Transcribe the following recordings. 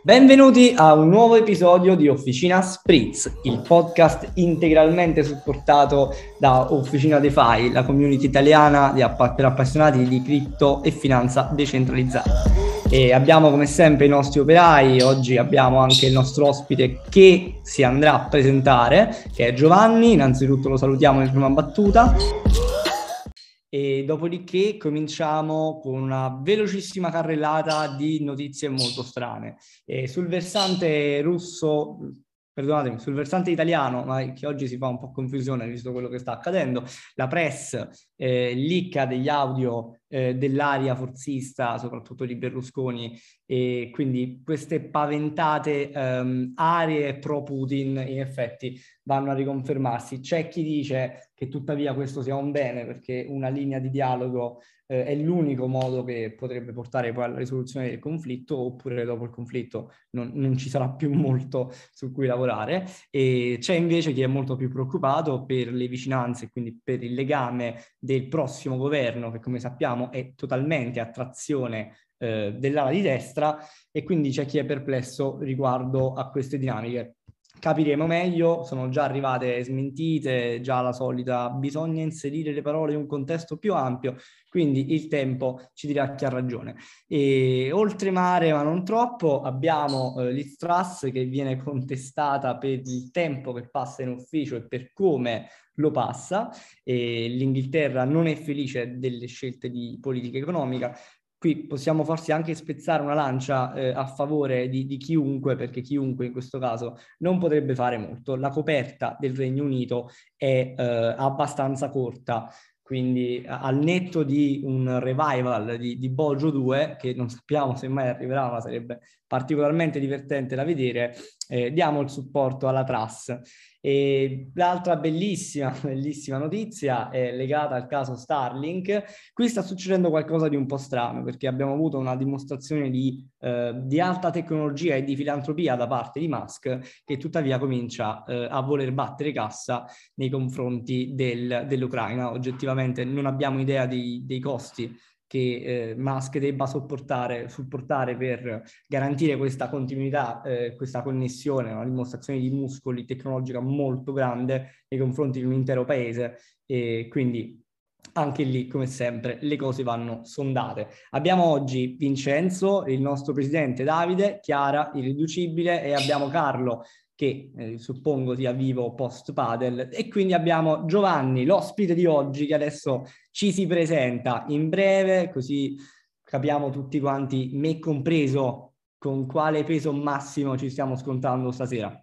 Benvenuti a un nuovo episodio di Officina Spritz, il podcast integralmente supportato da Officina DeFi, la community italiana app- per appassionati di cripto e finanza decentralizzata. E abbiamo come sempre i nostri operai, oggi abbiamo anche il nostro ospite che si andrà a presentare, che è Giovanni, innanzitutto lo salutiamo in prima battuta. E dopodiché cominciamo con una velocissima carrellata di notizie molto strane. E sul versante russo, perdonatemi, sul versante italiano, ma che oggi si fa un po' confusione visto quello che sta accadendo, la press eh, licca degli audio eh, dell'aria forzista, soprattutto di Berlusconi, e quindi queste paventate ehm, aree pro Putin in effetti vanno a riconfermarsi. C'è chi dice che tuttavia questo sia un bene perché una linea di dialogo eh, è l'unico modo che potrebbe portare poi alla risoluzione del conflitto oppure dopo il conflitto non, non ci sarà più molto su cui lavorare e c'è invece chi è molto più preoccupato per le vicinanze, quindi per il legame del prossimo governo che come sappiamo è totalmente a trazione eh, dell'ala di destra e quindi c'è chi è perplesso riguardo a queste dinamiche. Capiremo meglio, sono già arrivate smentite, già la solita, bisogna inserire le parole in un contesto più ampio, quindi il tempo ci dirà chi ha ragione. E oltre mare, ma non troppo, abbiamo eh, l'Istrass che viene contestata per il tempo che passa in ufficio e per come lo passa. E L'Inghilterra non è felice delle scelte di politica economica, qui possiamo forse anche spezzare una lancia eh, a favore di, di, chiunque, perché chiunque in questo caso non potrebbe fare molto. La coperta del Regno Unito è eh, abbastanza corta, quindi al netto di un revival di, di Boggio 2, che non sappiamo se mai arriverà, ma sarebbe particolarmente divertente da vedere, eh, diamo il supporto alla Truss. E l'altra bellissima, bellissima notizia è legata al caso Starlink. Qui sta succedendo qualcosa di un po' strano perché abbiamo avuto una dimostrazione di, eh, di alta tecnologia e di filantropia da parte di Musk che tuttavia comincia eh, a voler battere cassa nei confronti del, dell'Ucraina. Oggettivamente non abbiamo idea dei, dei costi che eh, Musk debba sopportare, supportare per garantire questa continuità, eh, questa connessione, una dimostrazione di muscoli tecnologica molto grande nei confronti di un intero paese e quindi anche lì, come sempre, le cose vanno sondate. Abbiamo oggi Vincenzo, il nostro presidente Davide, Chiara, irriducibile, e abbiamo Carlo, che eh, suppongo sia vivo post padel e quindi abbiamo Giovanni, l'ospite di oggi che adesso ci si presenta in breve così capiamo tutti quanti, me compreso, con quale peso massimo ci stiamo scontando stasera.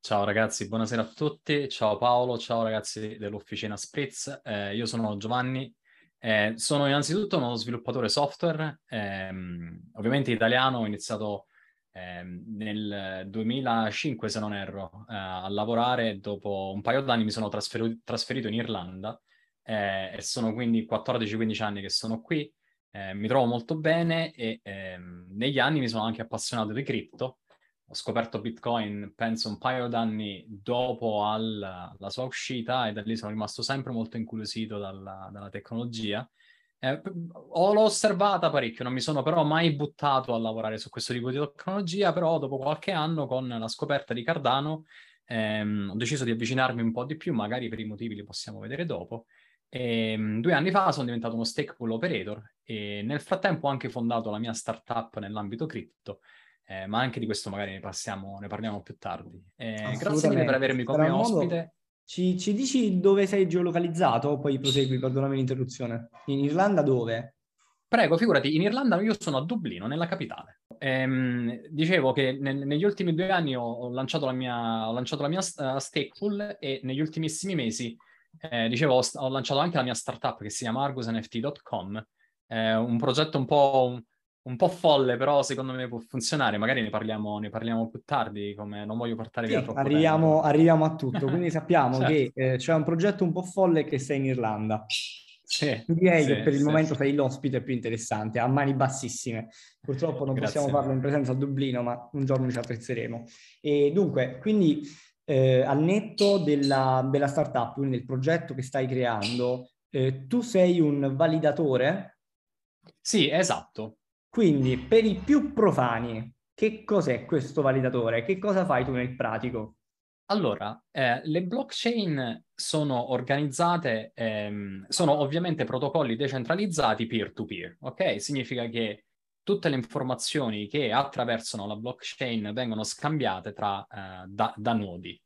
Ciao ragazzi, buonasera a tutti. Ciao Paolo, ciao ragazzi dell'Officina Spritz. Eh, io sono Giovanni, eh, sono innanzitutto uno sviluppatore software, ehm, ovviamente italiano, ho iniziato ehm, nel 2005 se non erro eh, a lavorare, dopo un paio d'anni mi sono trasferito, trasferito in Irlanda eh, e sono quindi 14-15 anni che sono qui, eh, mi trovo molto bene e ehm, negli anni mi sono anche appassionato di cripto, ho scoperto Bitcoin, penso, un paio d'anni dopo alla, la sua uscita e da lì sono rimasto sempre molto incuriosito dalla, dalla tecnologia. Eh, ho, l'ho osservata parecchio, non mi sono però mai buttato a lavorare su questo tipo di tecnologia, però dopo qualche anno con la scoperta di Cardano ehm, ho deciso di avvicinarmi un po' di più, magari per i motivi li possiamo vedere dopo. E, ehm, due anni fa sono diventato uno stake pool operator e nel frattempo ho anche fondato la mia startup nell'ambito cripto eh, ma anche di questo magari ne, passiamo, ne parliamo più tardi. Eh, grazie mille per avermi come ospite. Ci, ci, dici dove sei geolocalizzato? Poi prosegui, perdonami l'interruzione. In Irlanda dove? Prego, figurati, in Irlanda io sono a Dublino, nella capitale. Ehm, dicevo che nel, negli ultimi due anni ho, ho, lanciato la mia, ho lanciato la mia uh, stake pool e negli ultimissimi mesi, eh, dicevo, ho, ho, lanciato anche la mia startup che si chiama argusnft.com, eh, un progetto un po' un po' folle, però secondo me può funzionare. Magari ne parliamo, ne parliamo più tardi, come non voglio portare sì, via troppo arriviamo, arriviamo a tutto, quindi sappiamo certo. che eh, c'è un progetto un po' folle che sei in Irlanda. Sì, Direi sì, che per il sì, momento sei l'ospite più interessante, a mani bassissime. Purtroppo non Grazie. possiamo farlo in presenza a Dublino, ma un giorno ci attrezzeremo. E dunque, quindi eh, al netto della, della startup, quindi del progetto che stai creando, Eh, tu sei un validatore? Sì, esatto. Quindi per i più profani, che cos'è questo validatore? Che cosa fai tu nel pratico? Allora, eh, le blockchain sono organizzate, ehm, sono ovviamente protocolli decentralizzati peer-to-peer, ok? Significa che tutte le informazioni che attraversano la blockchain vengono scambiate tra, eh, da, da, nodi.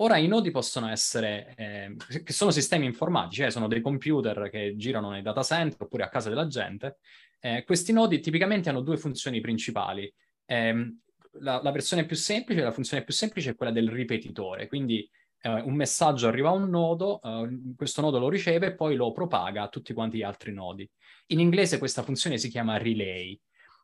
Ora i nodi possono essere, eh, sono sistemi informatici, eh, sono dei computer che girano nei data center oppure a casa della gente. Eh, questi nodi tipicamente hanno due funzioni principali. Eh, la, la, versione più semplice, la funzione più semplice è quella del ripetitore, quindi eh, un messaggio arriva a un nodo, eh, questo nodo lo riceve e poi lo propaga a tutti quanti gli altri nodi. In inglese questa funzione si chiama relay.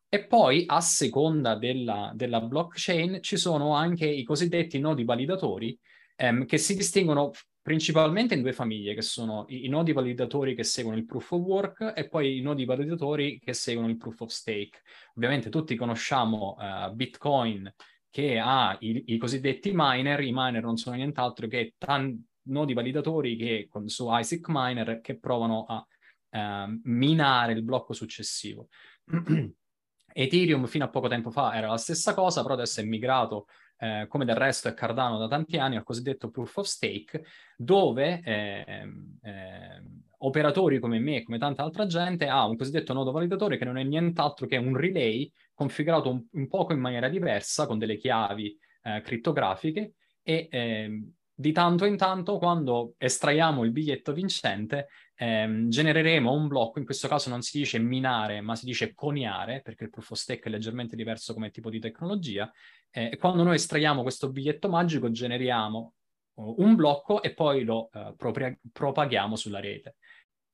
E poi, a seconda della, della blockchain, ci sono anche i cosiddetti nodi validatori ehm, che si distinguono principalmente in due famiglie, che sono i, i, nodi validatori che seguono il proof of work e poi i nodi validatori che seguono il proof of stake. Ovviamente tutti conosciamo uh, Bitcoin che ha i, i, cosiddetti miner, i miner non sono nient'altro che tanti nodi validatori che con, su ISIC miner che provano a uh, minare il blocco successivo. Ethereum fino a poco tempo fa era la stessa cosa, però adesso è migrato, eh, come del resto è Cardano da tanti anni, al cosiddetto proof of stake, dove eh, eh, operatori come me e come tanta altra gente ha un cosiddetto nodo validatore che non è nient'altro che un relay configurato un, un poco in maniera diversa, con delle chiavi eh, crittografiche e ehm, di tanto in tanto, quando estraiamo il biglietto vincente, ehm, genereremo un blocco, in questo caso non si dice minare, ma si dice coniare, perché il proof of stake è leggermente diverso come tipo di tecnologia, eh, quando noi estraiamo questo biglietto magico generiamo uh, un blocco e poi lo uh, propria- propaghiamo sulla rete.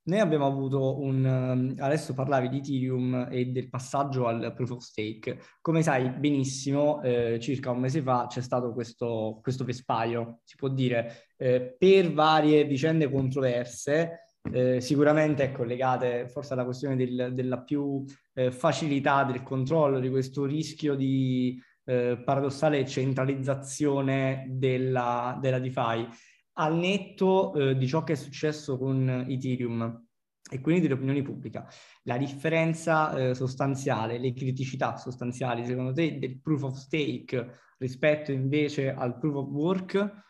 Noi abbiamo avuto un... Ehm, adesso parlavi di Ethereum e del passaggio al proof of stake. Come sai benissimo, eh, circa un mese fa c'è stato questo, questo vespaio, si può dire, eh, per varie vicende controverse, eh, sicuramente collegate forse alla questione del, della più eh, facilità del controllo di questo rischio di eh, paradossale centralizzazione della, della DeFi al netto eh, di ciò che è successo con Ethereum e quindi dell'opinione pubblica. La differenza eh, sostanziale, le criticità sostanziali, secondo te, del proof of stake rispetto invece al proof of work?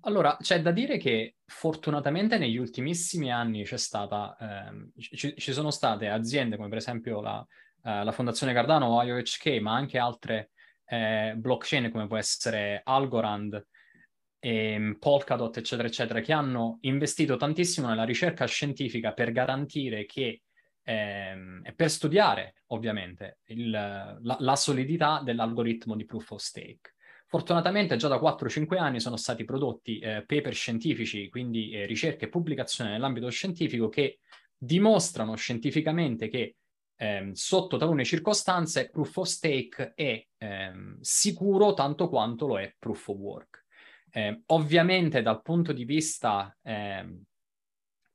Allora, c'è da dire che fortunatamente negli ultimissimi anni c'è stata, ehm, ci, ci, sono state aziende come per esempio la, eh, la Fondazione Cardano IOHK, ma anche altre eh, blockchain come può essere Algorand, e ehm, Polkadot, eccetera, eccetera, che hanno investito tantissimo nella ricerca scientifica per garantire che, ehm, e per studiare ovviamente il, la, la, solidità dell'algoritmo di proof of stake. Fortunatamente già da 4-5 anni sono stati prodotti eh, paper scientifici, quindi eh, ricerche e pubblicazioni nell'ambito scientifico che dimostrano scientificamente che ehm, sotto talune circostanze proof of stake è ehm, sicuro tanto quanto lo è proof of work. Eh, ovviamente dal punto di vista eh,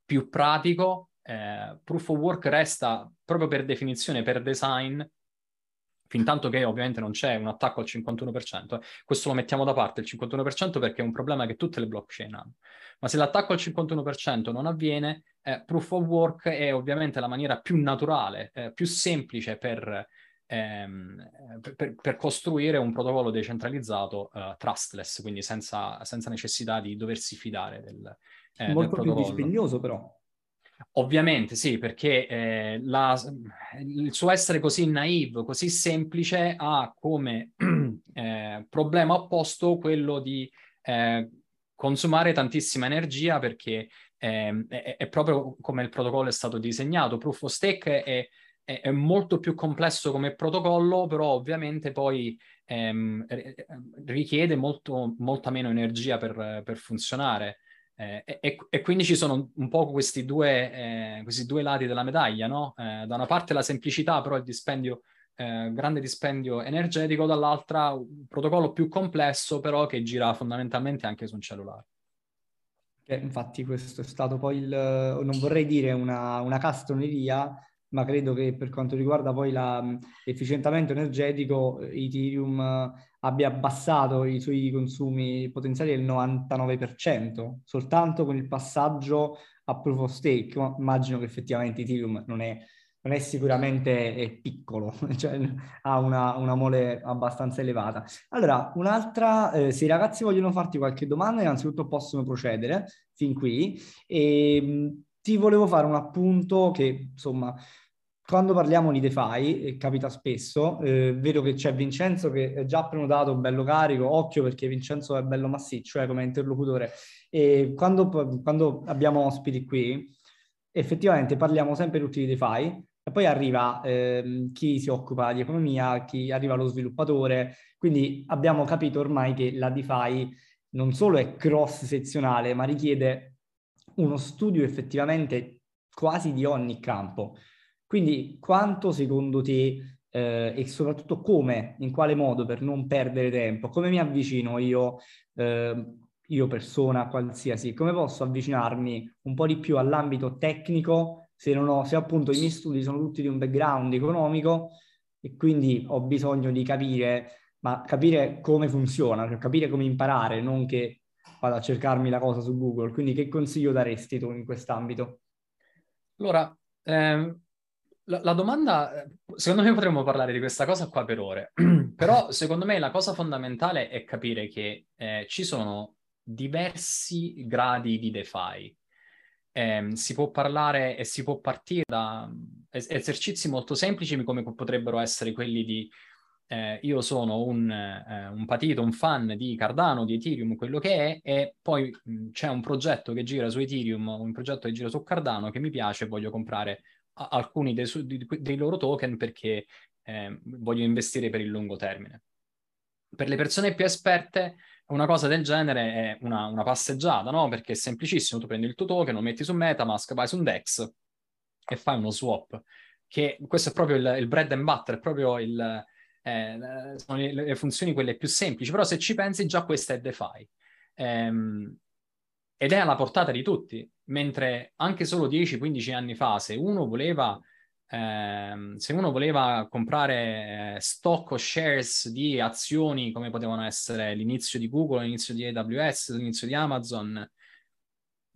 più pratico, eh, proof of work resta proprio per definizione, per design, fin tanto che ovviamente non c'è un attacco al 51%, questo lo mettiamo da parte il 51% perché è un problema che tutte le blockchain hanno. Ma se l'attacco al 51% non avviene, eh, proof of work è ovviamente la maniera più naturale, eh, più semplice per ehm, per, per, costruire un protocollo decentralizzato uh, trustless, quindi senza, senza, necessità di doversi fidare del, eh, Molto del più dispendioso però. Ovviamente sì, perché eh, la, il suo essere così naive, così semplice, ha come eh, problema opposto quello di eh, consumare tantissima energia perché eh, è, è, proprio come il protocollo è stato disegnato. Proof of Stake è è, è molto più complesso come protocollo, però ovviamente poi ehm, richiede molto, molta meno energia per, per funzionare. Eh, e, e, quindi ci sono un po' questi due, eh, questi due lati della medaglia, no? Eh, da una parte la semplicità, però il dispendio, eh, grande dispendio energetico, dall'altra un protocollo più complesso, però che gira fondamentalmente anche su un cellulare. Eh, infatti questo è stato poi il, non vorrei dire una, una castroneria, ma credo che per quanto riguarda poi la, l'efficientamento energetico, Ethereum abbia abbassato i suoi consumi potenziali del 99%, soltanto con il passaggio a proof of stake, immagino che effettivamente Ethereum non è, non è sicuramente è piccolo, cioè ha una, una, mole abbastanza elevata. Allora, un'altra, eh, se i ragazzi vogliono farti qualche domanda, innanzitutto possono procedere fin qui. E, ehm, ti volevo fare un appunto che, insomma, quando parliamo di DeFi, e capita spesso, eh, vedo che c'è Vincenzo che è già prenotato, bello carico, occhio perché Vincenzo è bello massiccio eh, come interlocutore. E quando, quando abbiamo ospiti qui, effettivamente parliamo sempre tutti di DeFi, e poi arriva eh, chi si occupa di economia, chi arriva lo sviluppatore, quindi abbiamo capito ormai che la DeFi non solo è cross-sezionale, ma richiede uno studio effettivamente quasi di ogni campo. Quindi quanto secondo te eh, e soprattutto come, in quale modo per non perdere tempo, come mi avvicino io, eh, io persona qualsiasi, come posso avvicinarmi un po' di più all'ambito tecnico se, ho, se appunto i miei studi sono tutti di un background economico e quindi ho bisogno di capire, ma capire come funziona, cioè capire come imparare, non che vado a cercarmi la cosa su Google. Quindi che consiglio daresti tu in quest'ambito? Allora, ehm, la, la, domanda, secondo me potremmo parlare di questa cosa qua per ore, però secondo me la cosa fondamentale è capire che eh, ci sono diversi gradi di DeFi. Eh, si può parlare e si può partire da esercizi molto semplici come potrebbero essere quelli di eh, io sono un, eh, un, patito, un fan di Cardano, di Ethereum, quello che è, e poi mh, c'è un progetto che gira su Ethereum, un progetto che gira su Cardano che mi piace e voglio comprare alcuni dei, su- dei, loro token perché eh, voglio investire per il lungo termine. Per le persone più esperte, una cosa del genere è una, una passeggiata, no? Perché è semplicissimo, tu prendi il tuo token, lo metti su Metamask, vai su un DEX e fai uno swap. Che questo è proprio il, il bread and butter, è proprio il, eh, sono le, le, funzioni quelle più semplici, però se ci pensi già questa è DeFi. Ehm, ed è alla portata di tutti, mentre anche solo 10-15 anni fa, se uno voleva, ehm, se uno voleva comprare eh, stock o shares di azioni come potevano essere l'inizio di Google, l'inizio di AWS, l'inizio di Amazon,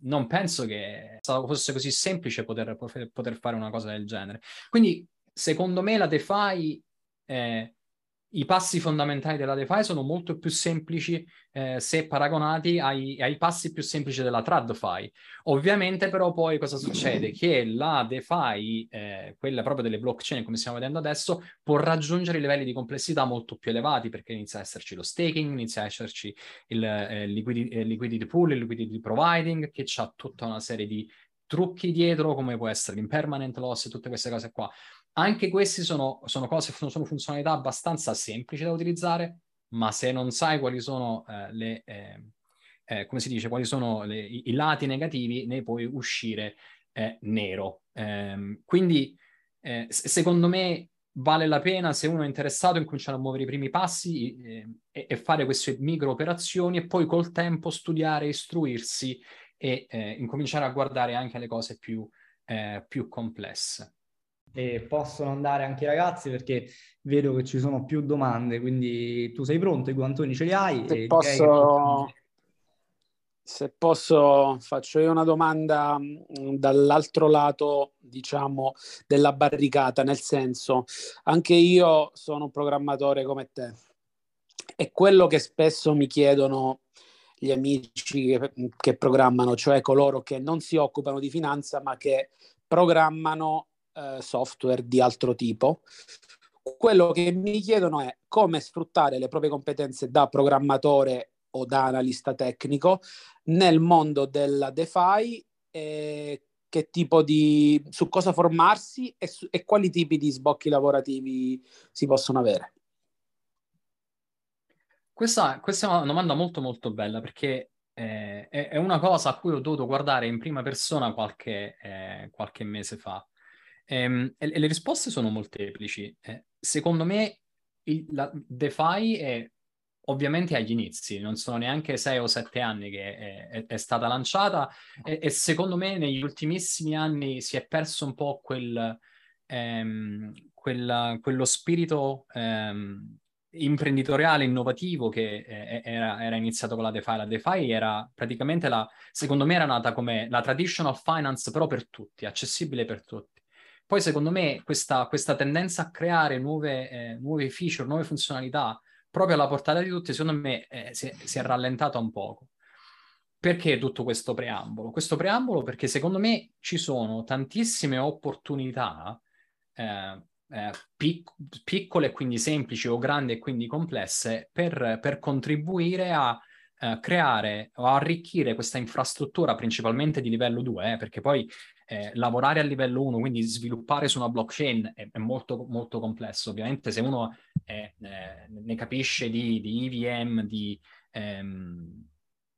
non penso che fosse così semplice poter, poter fare una cosa del genere. Quindi, secondo me, la DeFi eh, i passi fondamentali della DeFi sono molto più semplici eh, se paragonati ai, ai, passi più semplici della TradFi. Ovviamente però poi cosa succede? Che la DeFi, eh, quella proprio delle blockchain come stiamo vedendo adesso, può raggiungere livelli di complessità molto più elevati perché inizia a esserci lo staking, inizia a esserci il eh, liquidity, eh, liquidity pool, il liquidity providing, che ha tutta una serie di trucchi dietro come può essere l'impermanent loss e tutte queste cose qua. Anche queste sono, sono cose, sono funzionalità abbastanza semplici da utilizzare, ma se non sai quali sono eh, le, eh, eh, come si dice, quali sono le, i, i, lati negativi, ne puoi uscire eh, nero. Ehm, quindi, eh, secondo me, vale la pena se uno è interessato incominciare a muovere i primi passi eh, e, e, fare queste micro operazioni e poi col tempo studiare, istruirsi e incominciare a guardare anche le cose più, più complesse e possono andare anche i ragazzi perché vedo che ci sono più domande, quindi tu sei pronto, i guantoni ce li hai? Se posso... Se posso, faccio io una domanda mm, dall'altro lato, diciamo, della barricata, nel senso, anche io sono un programmatore come te e quello che spesso mi chiedono gli amici che, che programmano, cioè coloro che non si occupano di finanza ma che programmano eh, software di altro tipo. Quello che mi chiedono è come sfruttare le proprie competenze da programmatore o da analista tecnico nel mondo della DeFi e che tipo di su cosa formarsi e, su, e quali tipi di sbocchi lavorativi si possono avere. Questa, questa, è una domanda molto molto bella perché eh, è, è, una cosa a cui ho dovuto guardare in prima persona qualche, eh, qualche mese fa. Ehm, e, e, le risposte sono molteplici. Eh, secondo me il, la DeFi è ovviamente agli inizi, non sono neanche sei o sette anni che è, è, è stata lanciata e, e, secondo me negli ultimissimi anni si è perso un po' quel, ehm, quella, quello spirito ehm, imprenditoriale innovativo che eh, era, era, iniziato con la DeFi. La DeFi era praticamente la, secondo me, era nata come la traditional finance, però per tutti, accessibile per tutti. Poi, secondo me, questa, questa tendenza a creare nuove, eh, nuove, feature, nuove funzionalità proprio alla portata di tutti, secondo me, eh, si, si è rallentata un poco. Perché tutto questo preambolo? Questo preambolo perché secondo me ci sono tantissime opportunità eh, eh, pic- piccole, quindi semplici, o grandi e quindi complesse, per, per contribuire a eh, creare o arricchire questa infrastruttura principalmente di livello 2, eh, perché poi eh, lavorare a livello 1, quindi sviluppare su una blockchain è, è molto, molto complesso. Ovviamente se uno eh, ne capisce di, di EVM, di... Ehm,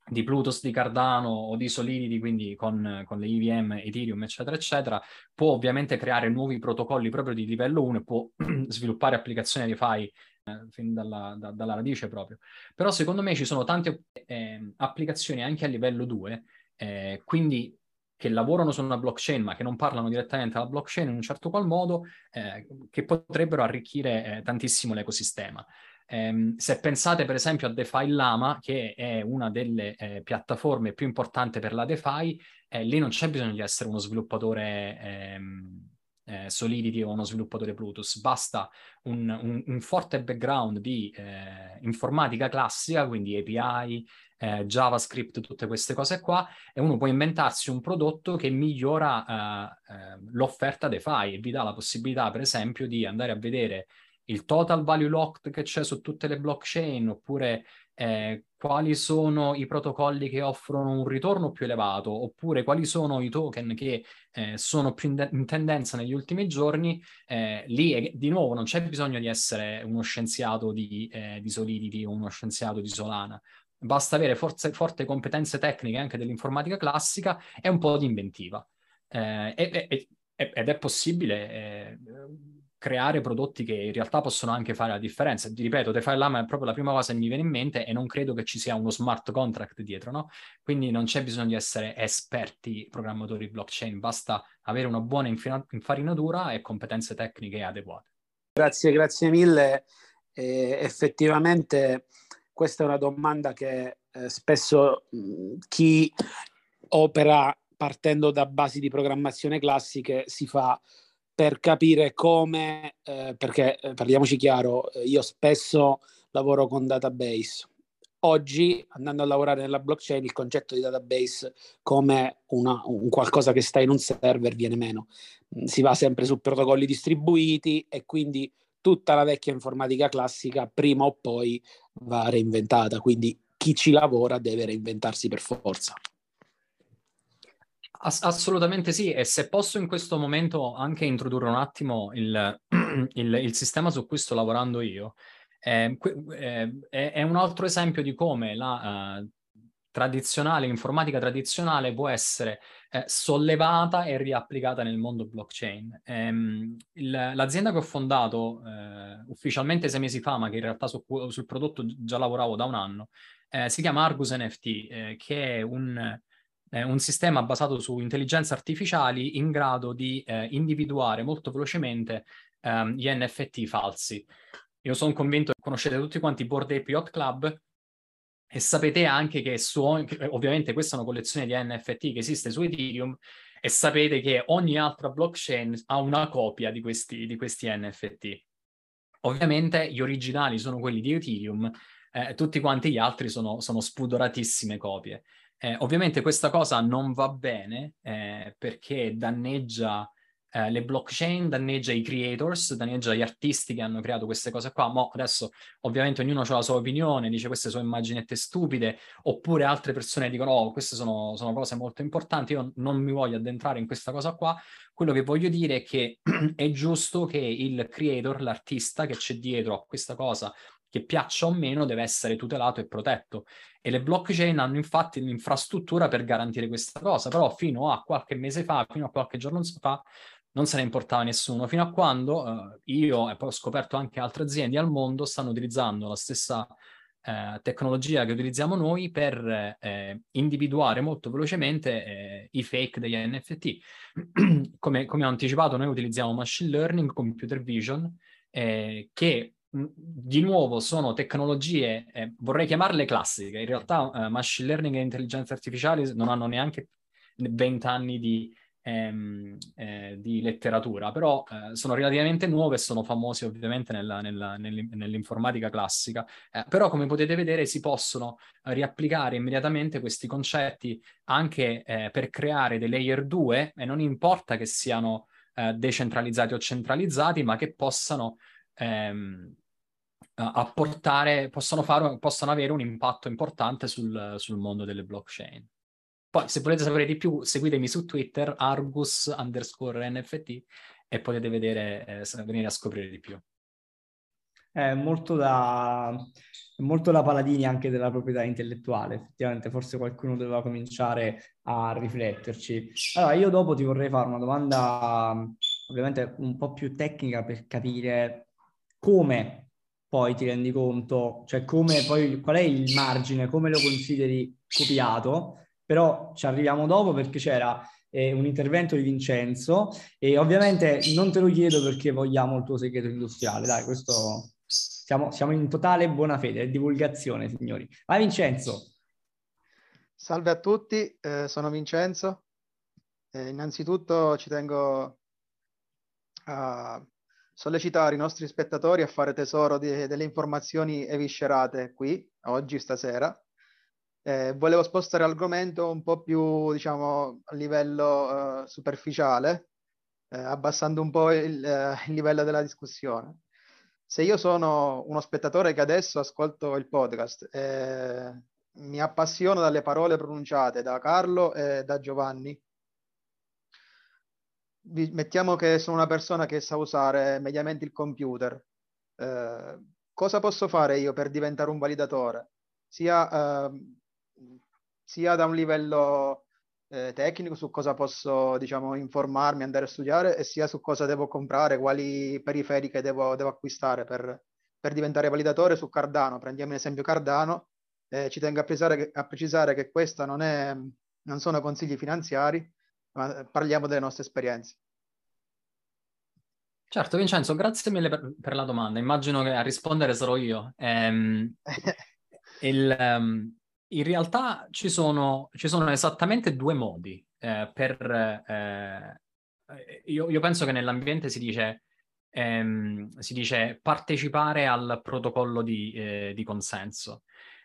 di Plutus, di Cardano o di Solidity, quindi con, con, le EVM, Ethereum, eccetera, eccetera, può ovviamente creare nuovi protocolli proprio di livello 1 e può sviluppare applicazioni di DeFi eh, fin dalla, da, dalla, radice proprio. Però secondo me ci sono tante eh, applicazioni anche a livello 2, eh, quindi che lavorano su una blockchain ma che non parlano direttamente alla blockchain in un certo qual modo, eh, che potrebbero arricchire eh, tantissimo l'ecosistema. Um, se pensate per esempio a DeFi Lama, che è una delle eh, piattaforme più importanti per la DeFi, eh, lì non c'è bisogno di essere uno sviluppatore ehm, eh, Solidity o uno sviluppatore Plutus, basta un, un, un forte background di eh, informatica classica, quindi API, eh, JavaScript, tutte queste cose qua, e uno può inventarsi un prodotto che migliora eh, l'offerta DeFi e vi dà la possibilità, per esempio, di andare a vedere il total value locked che c'è su tutte le blockchain, oppure eh, quali sono i protocolli che offrono un ritorno più elevato, oppure quali sono i token che eh, sono più in, de- in, tendenza negli ultimi giorni, eh, lì di nuovo non c'è bisogno di essere uno scienziato di, eh, di Solidity o uno scienziato di Solana. Basta avere forze, forti competenze tecniche anche dell'informatica classica e un po' di inventiva. Eh, e, e, ed è possibile eh, creare prodotti che in realtà possono anche fare la differenza. Ti ripeto, DeFi Lama è proprio la prima cosa che mi viene in mente e non credo che ci sia uno smart contract dietro, no? Quindi non c'è bisogno di essere esperti programmatori blockchain, basta avere una buona infarinatura e competenze tecniche adeguate. Grazie, grazie mille. Eh, effettivamente questa è una domanda che eh, spesso mh, chi opera partendo da basi di programmazione classiche si fa per capire come, eh, perché eh, parliamoci chiaro, eh, io spesso lavoro con database. Oggi, andando a lavorare nella blockchain, il concetto di database come una, un qualcosa che sta in un server viene meno. Mm, si va sempre su protocolli distribuiti e quindi tutta la vecchia informatica classica prima o poi va reinventata. Quindi chi ci lavora deve reinventarsi per forza. Ass- assolutamente sì, e se posso in questo momento anche introdurre un attimo il, il, il sistema su cui sto lavorando io, eh, eh, è, un altro esempio di come la uh, tradizionale, informatica tradizionale può essere eh, sollevata e riapplicata nel mondo blockchain. Ehm, il, l'azienda che ho fondato eh, ufficialmente sei mesi fa, ma che in realtà su, sul prodotto già lavoravo da un anno, eh, si chiama Argus NFT, eh, che è un eh, un sistema basato su intelligenze artificiali in grado di eh, individuare molto velocemente ehm, gli NFT falsi. Io sono convinto che conoscete tutti quanti Board Ape Yacht Club e sapete anche che, su, ovviamente questa è una collezione di NFT che esiste su Ethereum e sapete che ogni altra blockchain ha una copia di questi, di questi NFT. Ovviamente gli originali sono quelli di Ethereum, eh, tutti quanti gli altri sono, sono spudoratissime copie. Eh, ovviamente questa cosa non va bene eh, perché danneggia eh, le blockchain, danneggia i creators, danneggia gli artisti che hanno creato queste cose qua. Mo adesso ovviamente ognuno ha la sua opinione, dice queste sono immaginette stupide, oppure altre persone dicono oh, queste sono, sono cose molto importanti, io non mi voglio addentrare in questa cosa qua. Quello che voglio dire è che è giusto che il creator, l'artista che c'è dietro a questa cosa che piaccia o meno, deve essere tutelato e protetto. E le blockchain hanno infatti l'infrastruttura per garantire questa cosa, però fino a qualche mese fa, fino a qualche giorno fa, non se ne importava nessuno, fino a quando eh, io e poi ho scoperto anche altre aziende al mondo stanno utilizzando la stessa eh, tecnologia che utilizziamo noi per eh, individuare molto velocemente eh, i fake degli NFT. come, come ho anticipato, noi utilizziamo machine learning, computer vision, eh, che di nuovo sono tecnologie, eh, vorrei chiamarle classiche, in realtà eh, machine learning e intelligenza artificiale non hanno neanche 20 anni di, ehm, eh, di letteratura, però eh, sono relativamente nuove e sono famose ovviamente nella, nella, nell'informatica classica, eh, però come potete vedere si possono riapplicare immediatamente questi concetti anche eh, per creare dei layer 2 e non importa che siano decentralizzati o centralizzati, ma che possano ehm, apportare, possono, fare, possono avere un impatto importante sul, sul mondo delle blockchain. Poi, se volete sapere di più, seguitemi su Twitter, argus underscore NFT, e potete vedere, eh, venire a scoprire di più. È molto da, molto da paladini anche della proprietà intellettuale, effettivamente forse qualcuno doveva cominciare a rifletterci. Allora, io dopo ti vorrei fare una domanda ovviamente un po' più tecnica per capire come poi ti rendi conto, cioè come poi qual è il margine, come lo consideri copiato, però ci arriviamo dopo perché c'era eh, un intervento di Vincenzo e ovviamente non te lo chiedo perché vogliamo il tuo segreto industriale, dai, questo siamo, siamo in totale buona fede, è divulgazione, signori. Vai Vincenzo. Salve a tutti, eh, sono Vincenzo. Eh, innanzitutto ci tengo a sollecitare i nostri spettatori a fare tesoro di, delle informazioni eviscerate qui, oggi, stasera. Eh, volevo spostare l'argomento un po' più, diciamo, a livello uh, superficiale, eh, abbassando un po' il, uh, il, livello della discussione. Se io sono uno spettatore che adesso ascolto il podcast e mi appassiono dalle parole pronunciate da Carlo e da Giovanni, mettiamo che sono una persona che sa usare mediamente il computer, eh, cosa posso fare io per diventare un validatore? Sia, eh, sia da un livello eh, tecnico su cosa posso diciamo, informarmi, andare a studiare, e sia su cosa devo comprare, quali periferiche devo, devo acquistare per, per, diventare validatore su Cardano. Prendiamo l'esempio Cardano, eh, ci tengo a precisare, che, a precisare che questa non, è, non sono consigli finanziari, ma parliamo delle nostre esperienze. Certo, Vincenzo, grazie mille per, per la domanda. Immagino che a rispondere sarò io. Ehm, il, um, in realtà ci sono, ci sono, esattamente due modi eh, per... Eh, io, io, penso che nell'ambiente si dice, ehm, si dice partecipare al protocollo di, eh, di consenso.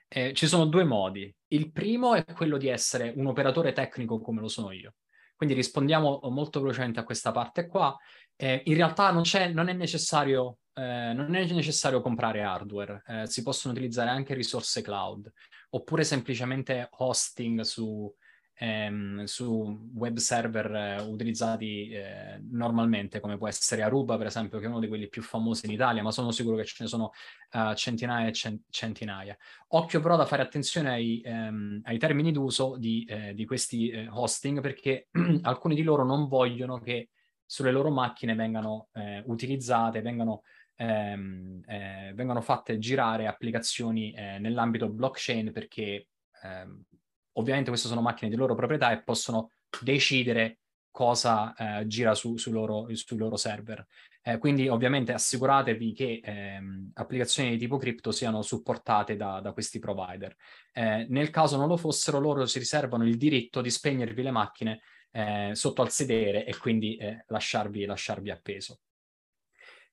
Eh, ci sono due modi. Il primo è quello di essere un operatore tecnico come lo sono io. Quindi rispondiamo molto velocemente a questa parte qua. Eh, in realtà non, non, è necessario, eh, non, è necessario, comprare hardware, eh, si possono utilizzare anche risorse cloud, oppure semplicemente hosting su, ehm, su web server eh, utilizzati eh, normalmente, come può essere Aruba, per esempio, che è uno di quelli più famosi in Italia, ma sono sicuro che ce ne sono uh, centinaia e cent- centinaia. Occhio però da fare attenzione ai, ehm, ai termini d'uso di, eh, di questi eh, hosting, perché alcuni di loro non vogliono che sulle loro macchine vengano eh, utilizzate, vengano ehm, eh, vengono fatte girare applicazioni eh, nell'ambito blockchain perché ehm, ovviamente queste sono macchine di loro proprietà e possono decidere cosa eh, gira su, su loro, sui loro server. Eh, quindi ovviamente assicuratevi che ehm, applicazioni di tipo cripto siano supportate da, da questi provider. Eh, nel caso non lo fossero, loro si riservano il diritto di spegnervi le macchine eh, sotto al sedere e quindi eh, lasciarvi, lasciarvi appeso.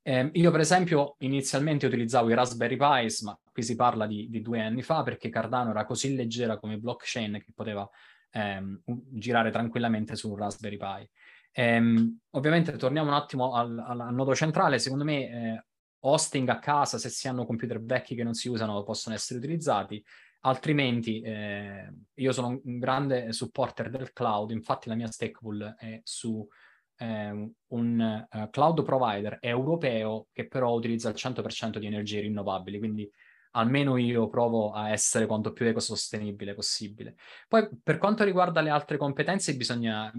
Eh, io per esempio inizialmente utilizzavo i Raspberry Pi, ma qui si parla di, di, due anni fa perché Cardano era così leggera come blockchain che poteva ehm, girare tranquillamente su un Raspberry Pi. Ehm, ovviamente torniamo un attimo al, al, nodo centrale, secondo me eh, hosting a casa, se si hanno computer vecchi che non si usano, possono essere utilizzati, altrimenti eh, io sono un grande supporter del cloud, infatti la mia stake è su eh, un uh, cloud provider europeo che però utilizza il 100% di energie rinnovabili, quindi almeno io provo a essere quanto più ecosostenibile possibile. Poi per quanto riguarda le altre competenze, bisogna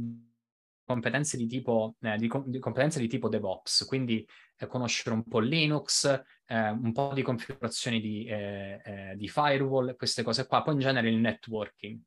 competenze di tipo, eh, di, di competenze di tipo DevOps, quindi eh, conoscere un po' Linux, eh, un po' di configurazioni di, eh, eh, di firewall, queste cose qua, poi in genere il networking.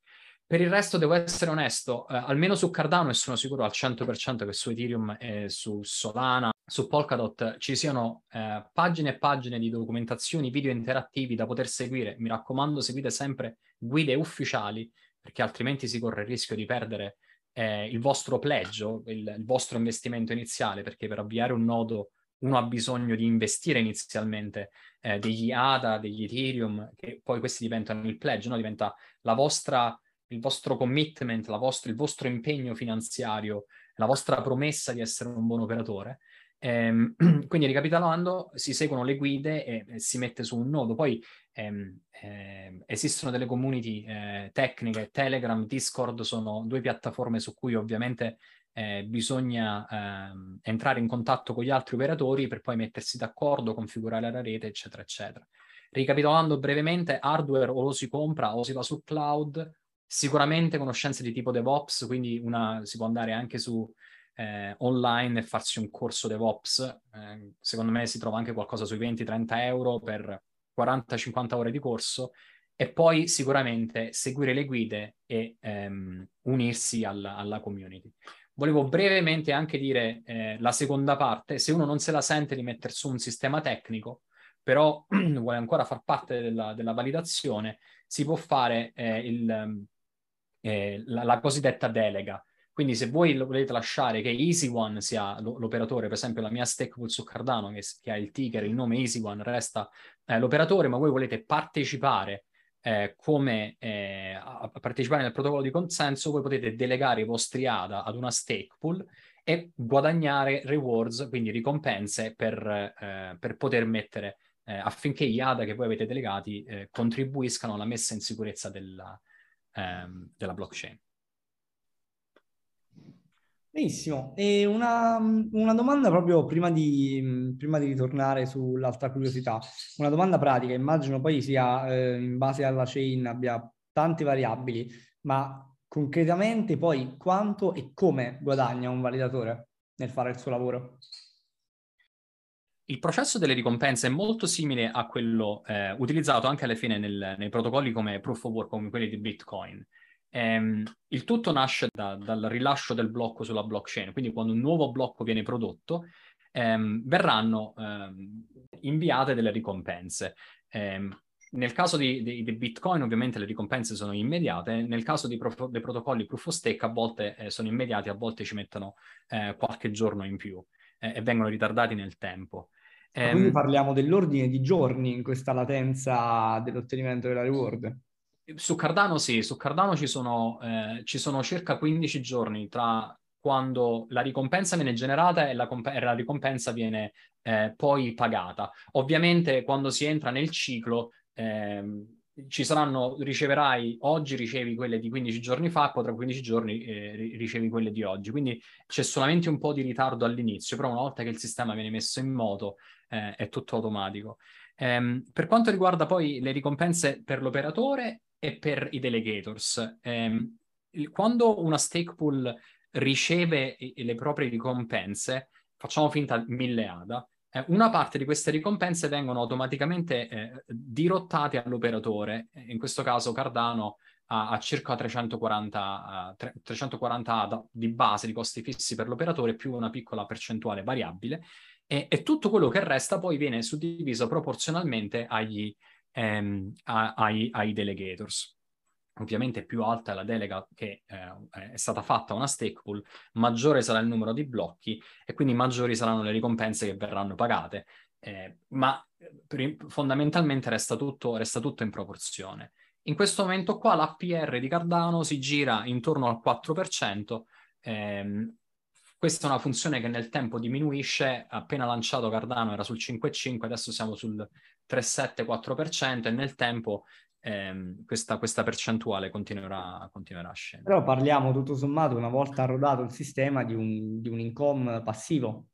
Per il resto devo essere onesto, eh, almeno su Cardano e sono sicuro al 100% che su Ethereum e su Solana su Polkadot ci siano eh, pagine e pagine di documentazioni, video interattivi da poter seguire. Mi raccomando, seguite sempre guide ufficiali, perché altrimenti si corre il rischio di perdere eh, il vostro pleggio, il, il, vostro investimento iniziale, perché per avviare un nodo uno ha bisogno di investire inizialmente eh, degli ADA, degli Ethereum, che poi questi diventano il pledge, no? diventa la vostra, il vostro commitment, vostra, il vostro impegno finanziario, la vostra promessa di essere un buon operatore. Ehm, quindi ricapitolando, si seguono le guide e, e, si mette su un nodo. Poi ehm, eh, esistono delle community eh, tecniche, Telegram, Discord sono due piattaforme su cui ovviamente eh, bisogna ehm, entrare in contatto con gli altri operatori per poi mettersi d'accordo, configurare la rete, eccetera, eccetera. Ricapitolando brevemente, hardware o lo si compra o si va sul cloud, sicuramente conoscenze di tipo DevOps, quindi una, si può andare anche su eh, online e farsi un corso DevOps. Eh, secondo me si trova anche qualcosa sui 20-30 euro per 40-50 ore di corso e poi sicuramente seguire le guide e ehm, unirsi alla, alla community. Volevo brevemente anche dire eh, la seconda parte, se uno non se la sente di mettere su un sistema tecnico, però vuole ancora far parte della, della validazione, si può fare eh, il, eh, la, la, cosiddetta delega. Quindi se voi volete lasciare che EasyOne sia l'operatore, per esempio la mia Stakepool su Cardano, che, che, ha il ticker, il nome EasyOne, resta eh, l'operatore, ma voi volete partecipare eh, come eh, a partecipare nel protocollo di consenso, voi potete delegare i vostri ADA ad una stake pool e guadagnare rewards, quindi ricompense per, eh, per poter mettere eh, affinché gli ADA che voi avete delegati eh, contribuiscano alla messa in sicurezza della, ehm, della blockchain. Benissimo, e una, una, domanda proprio prima di, prima di, ritornare sull'altra curiosità, una domanda pratica, immagino poi sia eh, in base alla chain abbia tante variabili, ma concretamente poi quanto e come guadagna un validatore nel fare il suo lavoro? Il processo delle ricompense è molto simile a quello eh, utilizzato anche alla fine nel, nei protocolli come Proof of Work, come quelli di Bitcoin. Ehm, il tutto nasce da, dal rilascio del blocco sulla blockchain, quindi quando un nuovo blocco viene prodotto, ehm, verranno ehm, inviate delle ricompense. Ehm, nel caso di, di, di, Bitcoin ovviamente le ricompense sono immediate, nel caso pro, dei protocolli proof of stake a volte eh, sono immediati, a volte ci mettono eh, qualche giorno in più eh, e vengono ritardati nel tempo. Quindi ehm, parliamo dell'ordine di giorni in questa latenza dell'ottenimento della reward. Su Cardano sì, su Cardano ci sono, eh, ci sono circa 15 giorni tra quando la ricompensa viene generata e la, comp- e la ricompensa viene eh, poi pagata. Ovviamente quando si entra nel ciclo ehm, ci saranno, riceverai, oggi ricevi quelle di 15 giorni fa, poi tra 15 giorni eh, ricevi quelle di oggi. Quindi c'è solamente un po' di ritardo all'inizio, però una volta che il sistema viene messo in moto eh, è tutto automatico. Um, per quanto riguarda poi le ricompense per l'operatore, e per i delegators. Eh, quando una stake pool riceve le proprie ricompense, facciamo finta 1000 ADA, eh, una parte di queste ricompense vengono automaticamente eh, dirottate all'operatore, in questo caso Cardano ha, ha circa 340, uh, 340 ADA di base di costi fissi per l'operatore più una piccola percentuale variabile e, e tutto quello che resta poi viene suddiviso proporzionalmente agli, ehm, ai, ai, delegators. Ovviamente più alta è la delega che eh, è stata fatta a una stake pool, maggiore sarà il numero di blocchi e quindi maggiori saranno le ricompense che verranno pagate. Eh, ma per, fondamentalmente resta tutto, resta tutto in proporzione. In questo momento qua l'APR di Cardano si gira intorno al 4%, ehm, questa è una funzione che nel tempo diminuisce, appena lanciato Cardano era sul 5,5, adesso siamo sul 3,7-4% e nel tempo ehm, questa, questa, percentuale continuerà, continuerà, a scendere. Però parliamo tutto sommato, una volta rodato il sistema, di un, di un income passivo.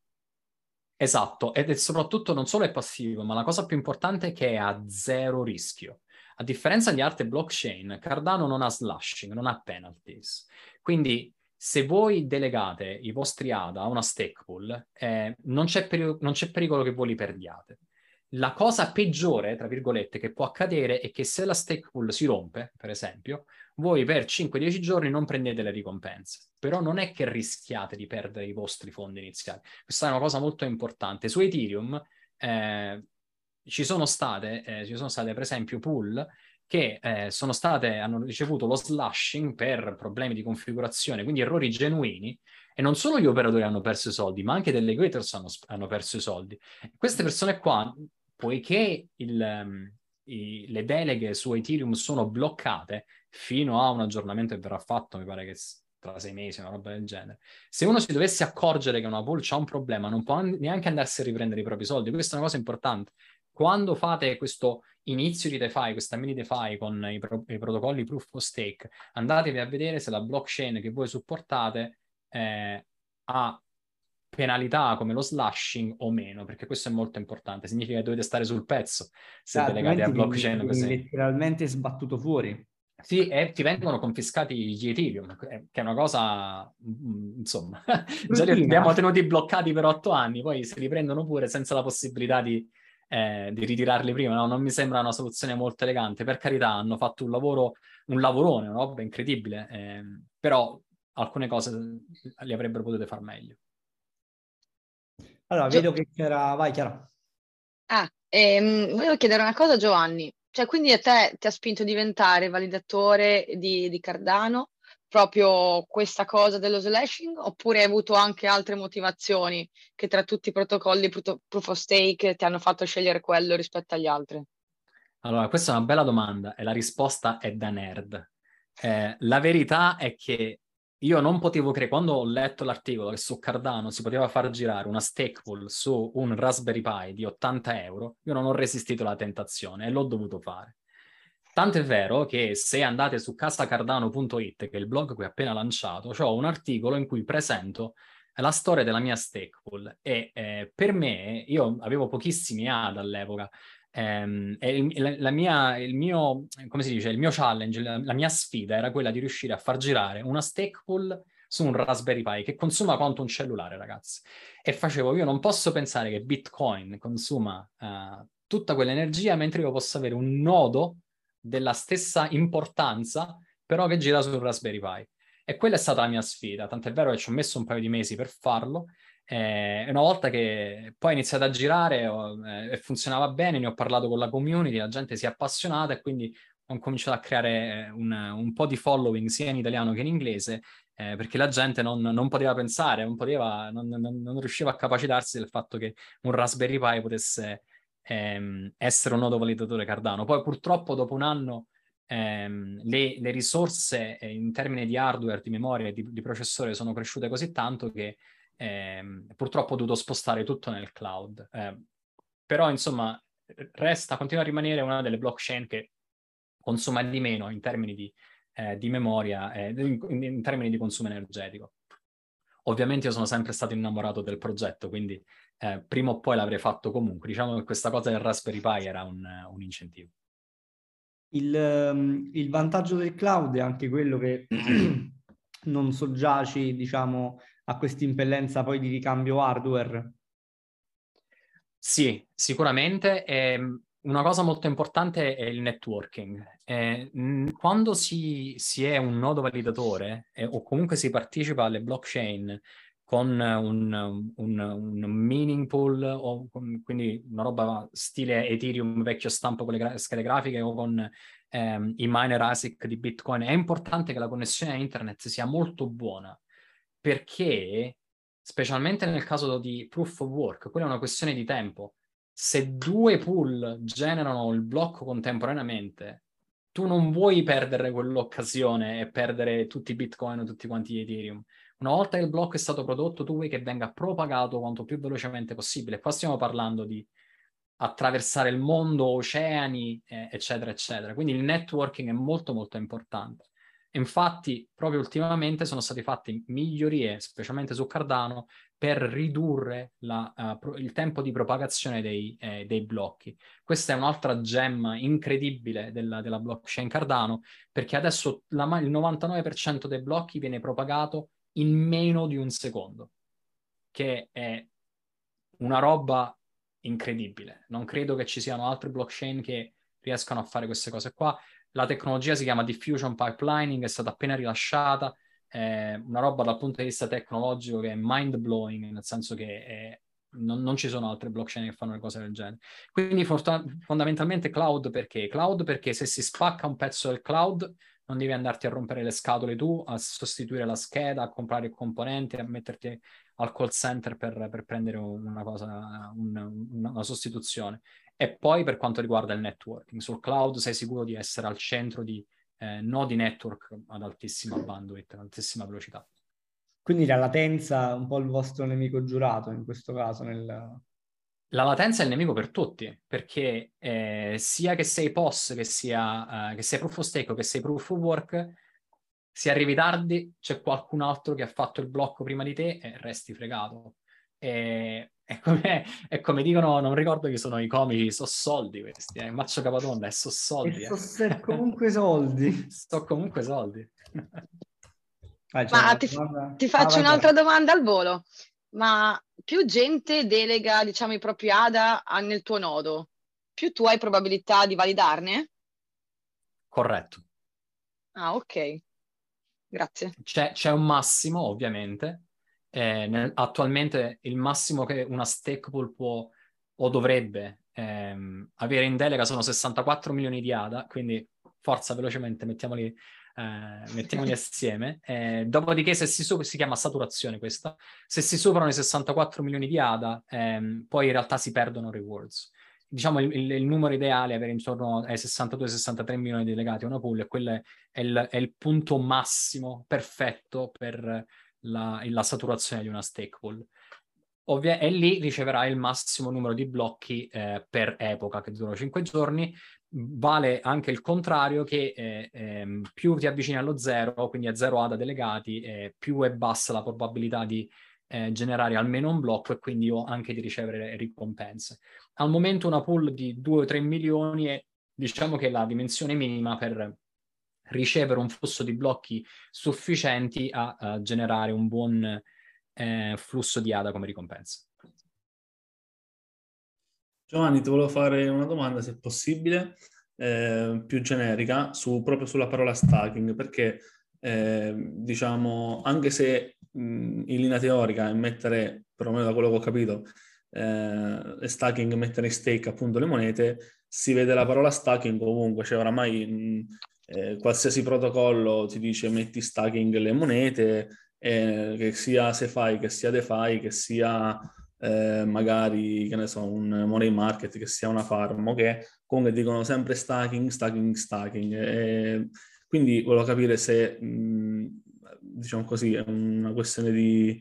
Esatto, ed è soprattutto non solo è passivo, ma la cosa più importante è che è a zero rischio. A differenza di altre blockchain, Cardano non ha slashing, non ha penalties. Quindi se voi delegate i vostri ADA a una stake pool, eh, non, c'è peri- non, c'è pericolo che voi li perdiate. La cosa peggiore, tra virgolette, che può accadere è che se la stake pool si rompe, per esempio, voi per 5-10 giorni non prendete le ricompense, però non è che rischiate di perdere i vostri fondi iniziali. Questa è una cosa molto importante. Su Ethereum eh, ci sono state, eh, ci sono state per esempio pool che eh, state, hanno ricevuto lo slashing per problemi di configurazione, quindi errori genuini, e non solo gli operatori hanno perso i soldi, ma anche delle delegators hanno, hanno perso i soldi. Queste persone qua, poiché il, um, i, le deleghe su Ethereum sono bloccate fino a un aggiornamento che verrà fatto, mi pare che tra sei mesi, una roba del genere. Se uno si dovesse accorgere che una pool ha un problema, non può neanche andarsi a riprendere i propri soldi. Questa è una cosa importante. Quando fate questo inizio di DeFi, questa mini DeFi con i, pro- i protocolli Proof of Stake, andatevi a vedere se la blockchain che voi supportate eh, ha penalità come lo slashing o meno, perché questo è molto importante. Significa che dovete stare sul pezzo se ah, delegate a blockchain. Quindi letteralmente sbattuto fuori. Sì, e ti vengono confiscati gli Ethereum, che è una cosa, mm, insomma, già li abbiamo tenuti bloccati per otto anni, poi se li prendono pure senza la possibilità di, eh, di ritirarli prima, no? non mi sembra una soluzione molto elegante. Per carità, hanno fatto un lavoro, un lavorone, una roba incredibile, eh, però alcune cose li avrebbero potuto far meglio. Allora, Gio- vedo che c'era... Vai, Chiara. Ah, ehm, volevo chiedere una cosa a Giovanni. Cioè, quindi a te ti ha spinto a diventare validatore di, di Cardano proprio questa cosa dello slashing oppure hai avuto anche altre motivazioni che tra tutti i protocolli proof of stake ti hanno fatto scegliere quello rispetto agli altri? Allora, questa è una bella domanda e la risposta è da nerd. Eh, la verità è che io non potevo credere, quando ho letto l'articolo che su Cardano si poteva far girare una stake pool su un Raspberry Pi di 80 euro, io non ho resistito alla tentazione e l'ho dovuto fare. Tanto è vero che se andate su casacardano.it, che è il blog che ho appena lanciato, ho un articolo in cui presento la storia della mia stake pool e eh, per me, io avevo pochissimi AD all'epoca, ehm, il, la, la mia, il mio, dice, il mio challenge, la, la, mia sfida era quella di riuscire a far girare una stake pool su un Raspberry Pi che consuma quanto un cellulare, ragazzi. E facevo, io non posso pensare che Bitcoin consuma uh, tutta quell'energia mentre io posso avere un nodo della stessa importanza, però che gira sul Raspberry Pi. E quella è stata la mia sfida, tant'è vero che ci ho messo un paio di mesi per farlo e una volta che poi ho iniziato a girare eh, e funzionava bene, ne ho parlato con la community, la gente si è appassionata e quindi ho cominciato a creare un, un po' di following sia in italiano che in inglese, eh, perché la gente non, non poteva pensare, non, poteva, non, non, riusciva a capacitarsi del fatto che un Raspberry Pi potesse ehm, essere un nodo validatore Cardano. Poi purtroppo dopo un anno ehm, le, le, risorse eh, in termini di hardware, di memoria e di, di processore sono cresciute così tanto che eh, purtroppo ho dovuto spostare tutto nel cloud. Eh, però, insomma, resta, continua a rimanere una delle blockchain che consuma di meno in termini di, eh, di memoria, eh, in, in, termini di consumo energetico. Ovviamente io sono sempre stato innamorato del progetto, quindi eh, prima o poi l'avrei fatto comunque. Diciamo che questa cosa del Raspberry Pi era un, un incentivo. Il, um, il, vantaggio del cloud è anche quello che non soggiaci, diciamo, a questa impellenza poi di ricambio hardware? Sì, sicuramente. Eh, una cosa molto importante è il networking. Eh, quando si, si, è un nodo validatore eh, o comunque si partecipa alle blockchain con un, un, un mining pool o con, quindi una roba stile Ethereum vecchio stampo con le gra- schede grafiche o con ehm, i miner ASIC di Bitcoin, è importante che la connessione a internet sia molto buona perché, specialmente nel caso di proof of work, quella è una questione di tempo. Se due pool generano il blocco contemporaneamente, tu non vuoi perdere quell'occasione e perdere tutti i bitcoin o tutti quanti gli ethereum. Una volta che il blocco è stato prodotto, tu vuoi che venga propagato quanto più velocemente possibile. Qua stiamo parlando di attraversare il mondo, oceani, eh, eccetera, eccetera. Quindi il networking è molto, molto importante. Infatti, proprio ultimamente sono state fatte migliorie, specialmente su Cardano, per ridurre la, uh, il tempo di propagazione dei, eh, dei, blocchi. Questa è un'altra gemma incredibile della, della blockchain Cardano, perché adesso la, il 99% dei blocchi viene propagato in meno di un secondo, che è una roba incredibile. Non credo che ci siano altre blockchain che riescano a fare queste cose qua la tecnologia si chiama diffusion pipelining, è stata appena rilasciata, è una roba dal punto di vista tecnologico che è mind blowing, nel senso che è, non, non, ci sono altre blockchain che fanno cose del genere. Quindi fondamentalmente cloud perché? Cloud perché se si spacca un pezzo del cloud non devi andarti a rompere le scatole tu, a sostituire la scheda, a comprare componenti, a metterti al call center per, per prendere una cosa, un, una sostituzione. E poi per quanto riguarda il networking, sul cloud sei sicuro di essere al centro di eh, nodi network ad altissima bandwidth, ad altissima velocità. Quindi la latenza è un po' il vostro nemico giurato in questo caso nel, la latenza è il nemico per tutti, perché eh, sia che sei POS, che sia, uh, che sia proof of stake o che sei proof of work, se arrivi tardi c'è qualcun altro che ha fatto il blocco prima di te e resti fregato. E, è, come, è come dicono, non ricordo chi sono i comici, so soldi questi, eh. Maccio Capadonna, so soldi. E so eh. comunque soldi. so comunque soldi. Ah, Ma ti, ti, faccio ah, un'altra domanda al volo ma più gente delega, diciamo, i propri ADA nel tuo nodo, più tu hai probabilità di validarne? Corretto. Ah, ok. Grazie. C'è, c'è un massimo, ovviamente. Eh, nel, attualmente il massimo che una stake pool può o dovrebbe ehm, avere in delega sono 64 milioni di ADA, quindi forza velocemente mettiamoli eh, mettiamoli assieme. Eh, dopodiché, se si, si chiama saturazione questa, se si superano i 64 milioni di ADA, ehm, poi in realtà si perdono rewards. Diciamo il, il, il numero ideale è avere intorno ai 62-63 milioni di legati a una pool e quello è il, è il punto massimo perfetto per la, la saturazione di una stake pool. Ovvia- e lì riceverà il massimo numero di blocchi eh, per epoca, che durano 5 giorni, vale anche il contrario che eh, ehm, più ti avvicini allo zero, quindi a zero ADA delegati, eh, più è bassa la probabilità di eh, generare almeno un blocco e quindi anche di ricevere ricompense. Al momento una pool di 2-3 milioni è diciamo che la dimensione minima per ricevere un flusso di blocchi sufficienti a, a generare un buon eh, flusso di ADA come ricompensa. Giovanni, ti volevo fare una domanda, se è possibile, eh, più generica, su, proprio sulla parola stacking, perché eh, diciamo, anche se mh, in linea teorica mettere, perlomeno da quello che ho capito, eh, stacking mettere in stake appunto le monete, si vede la parola stacking ovunque, cioè oramai mh, eh, qualsiasi protocollo ti dice metti stacking le monete, eh, che sia SeFi, che sia DeFi, che sia eh, magari, che ne so, un money market, che sia una farm, che comunque dicono sempre stacking, stacking, stacking. E quindi volevo capire se, mh, diciamo così, è una questione di,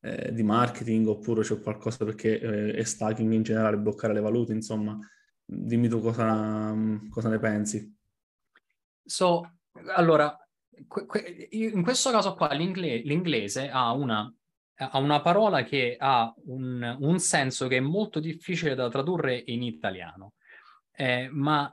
eh, di marketing oppure c'è qualcosa perché eh, è stacking in generale, bloccare le valute, insomma. Dimmi tu cosa, cosa ne pensi. So, allora, in questo caso qua l'ingle- l'inglese ha una ha una parola che ha un, un, senso che è molto difficile da tradurre in italiano, eh, ma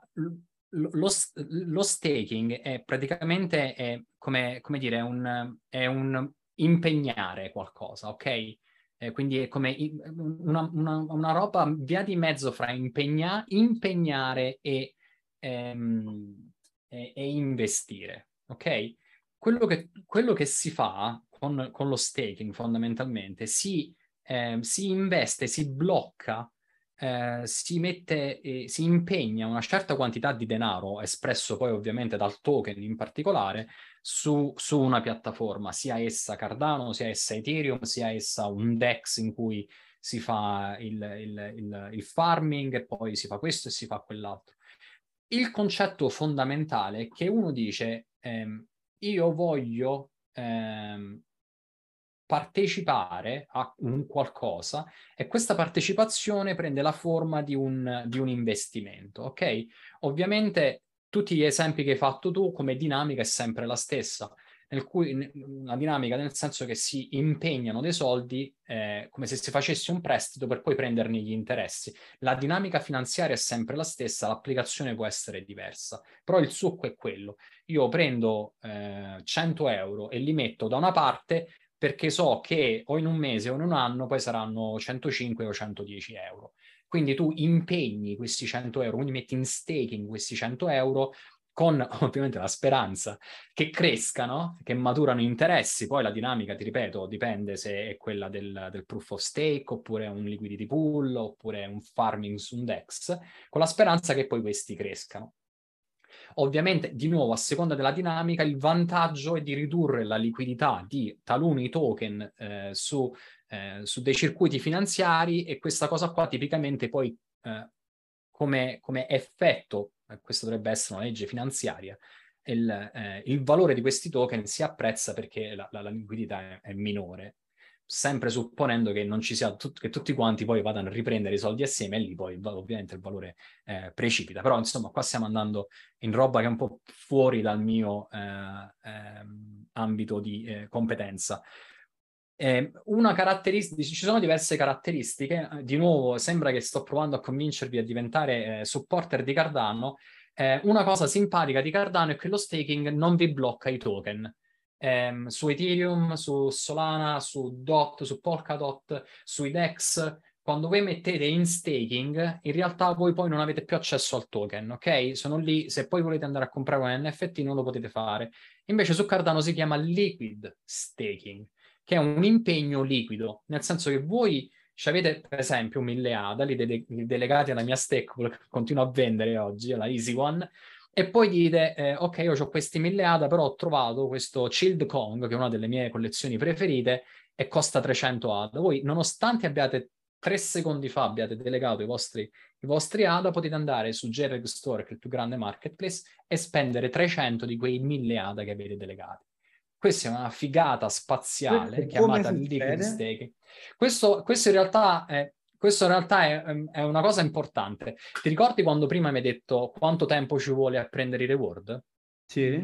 lo, lo, staking è praticamente è come, come dire, un, è un impegnare qualcosa, ok? Eh, quindi è come una, una, una, roba via di mezzo fra impegna, impegnare e, ehm, e, e investire, ok? Quello che, quello che si fa con, con lo staking fondamentalmente si, eh, si investe, si blocca, eh, si mette, eh, si impegna una certa quantità di denaro, espresso poi ovviamente dal token in particolare, su, su una piattaforma, sia essa Cardano, sia essa Ethereum, sia essa un DEX in cui si fa il, il, il, il farming e poi si fa questo e si fa quell'altro. Il concetto fondamentale è che uno dice ehm, io voglio ehm, partecipare a un qualcosa e questa partecipazione prende la forma di un, di un investimento, ok? Ovviamente tutti gli esempi che hai fatto tu come dinamica è sempre la stessa, nel cui una dinamica nel senso che si impegnano dei soldi eh, come se si facesse un prestito per poi prenderne gli interessi. La dinamica finanziaria è sempre la stessa, l'applicazione può essere diversa, però il succo è quello. Io prendo eh, 100 euro e li metto da una parte perché so che o in un mese o in un anno poi saranno 105 o 110 euro. Quindi tu impegni questi 100 euro, quindi metti in staking questi 100 euro con ovviamente la speranza che crescano, che maturano interessi, poi la dinamica, ti ripeto, dipende se è quella del, del proof of stake, oppure un liquidity pool, oppure un farming su un DEX, con la speranza che poi questi crescano. Ovviamente, di nuovo, a seconda della dinamica, il vantaggio è di ridurre la liquidità di taluni token eh, su, eh, su, dei circuiti finanziari e questa cosa qua tipicamente poi eh, come, come, effetto, questa dovrebbe essere una legge finanziaria, il, eh, il, valore di questi token si apprezza perché la, la, la liquidità è, è minore sempre supponendo che non ci sia tut- che tutti quanti poi vadano a riprendere i soldi assieme e lì poi ovviamente il valore eh, precipita. Però insomma qua stiamo andando in roba che è un po' fuori dal mio eh, eh, ambito di eh, una caratteristica, ci sono diverse caratteristiche, di nuovo sembra che sto provando a convincervi a diventare eh, supporter di Cardano. Eh, una cosa simpatica di Cardano è che lo staking non vi blocca i token ehm, su Ethereum, su Solana, su DOT, su Polkadot, sui DEX, quando voi mettete in staking, in realtà voi poi non avete più accesso al token, ok? Sono lì, se poi volete andare a comprare un NFT non lo potete fare. Invece su Cardano si chiama liquid staking, che è un impegno liquido, nel senso che voi ci avete per esempio 1000 ADA, li, de- delegati alla mia stake, che continuo a vendere oggi, la Easy One, e poi dite, eh, ok, io ho questi 1000 ADA, però ho trovato questo Chilled Kong, che è una delle mie collezioni preferite, e costa 300 ADA. Voi, nonostante abbiate tre secondi fa abbiate delegato i vostri, i vostri ADA, potete andare su JPEG Store, che è il più grande marketplace, e spendere 300 di quei 1000 ADA che avete delegati. Questa è una figata spaziale chiamata liquid staking. Questo, questo in realtà è questo in realtà è, è, una cosa importante. Ti ricordi quando prima mi hai detto quanto tempo ci vuole a prendere i reward? Sì.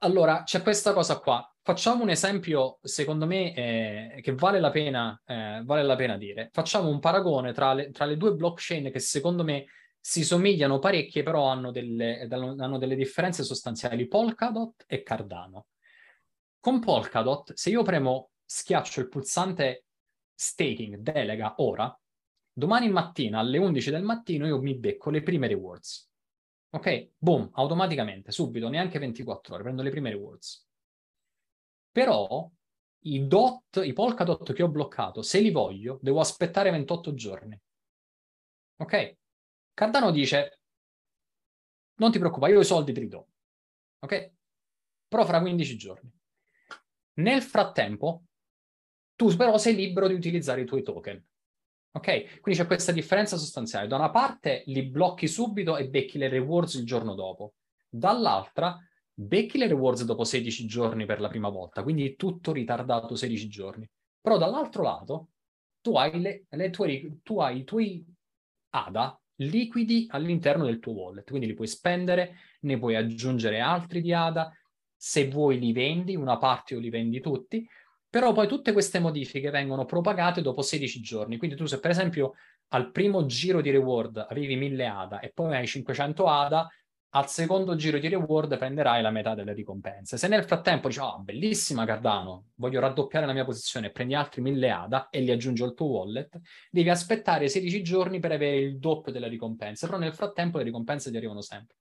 Allora, c'è questa cosa qua. Facciamo un esempio, secondo me, eh, che vale la, pena, eh, vale la pena dire. Facciamo un paragone tra le, tra le due blockchain che secondo me si somigliano parecchie, però hanno delle, hanno delle differenze sostanziali, Polkadot e Cardano. Con Polkadot, se io premo, schiaccio il pulsante staking, delega, ora, domani mattina alle 11 del mattino io mi becco le prime rewards. Ok? Boom, automaticamente, subito, neanche 24 ore, prendo le prime rewards. Però i dot, i Polkadot che ho bloccato, se li voglio, devo aspettare 28 giorni. Ok? Cardano dice, non ti preoccupare, io i soldi te li do. Ok? Però fra 15 giorni. Nel frattempo, tu però sei libero di utilizzare i tuoi token. Ok? Quindi c'è questa differenza sostanziale. Da una parte li blocchi subito e becchi le rewards il giorno dopo. Dall'altra becchi le rewards dopo 16 giorni per la prima volta, quindi tutto ritardato 16 giorni. Però dall'altro lato tu hai, le, le tue, tu hai i tuoi ADA liquidi all'interno del tuo wallet, quindi li puoi spendere, ne puoi aggiungere altri di ADA, se vuoi li vendi, una parte o li vendi tutti, però poi tutte queste modifiche vengono propagate dopo 16 giorni. Quindi tu se per esempio al primo giro di reward avevi 1000 ADA e poi hai 500 ADA, al secondo giro di reward prenderai la metà delle ricompense. Se nel frattempo dici, oh, bellissima Cardano, voglio raddoppiare la mia posizione, prendi altri 1000 ADA e li aggiungi al tuo wallet, devi aspettare 16 giorni per avere il doppio delle ricompense, però nel frattempo le ricompense ti arrivano sempre.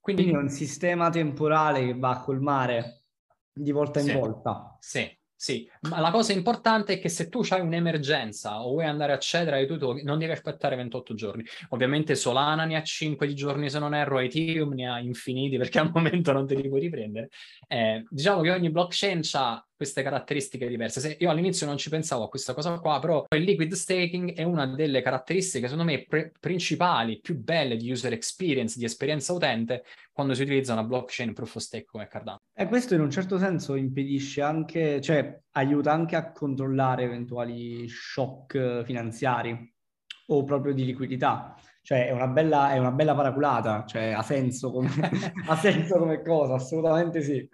Quindi, Quindi è un sistema temporale che va a colmare di volta in sì, volta. Sì, sì, ma la cosa importante è che se tu hai un'emergenza o vuoi andare a accedere ai tuoi token, non devi aspettare 28 giorni. Ovviamente Solana ne ha 5 di giorni se non erro, Ethereum ne ha infiniti perché al momento non te li puoi riprendere. Eh, diciamo che ogni blockchain ha queste caratteristiche diverse. Se io all'inizio non ci pensavo a questa cosa qua, però il liquid staking è una delle caratteristiche, secondo me, pre- principali, più belle di user experience, di esperienza utente, quando si utilizza una blockchain proof of stake come Cardano. E questo in un certo senso impedisce anche, cioè aiuta anche a controllare eventuali shock finanziari o proprio di liquidità. Cioè è una bella, è una bella paraculata, cioè ha senso come, ha senso come cosa, assolutamente sì.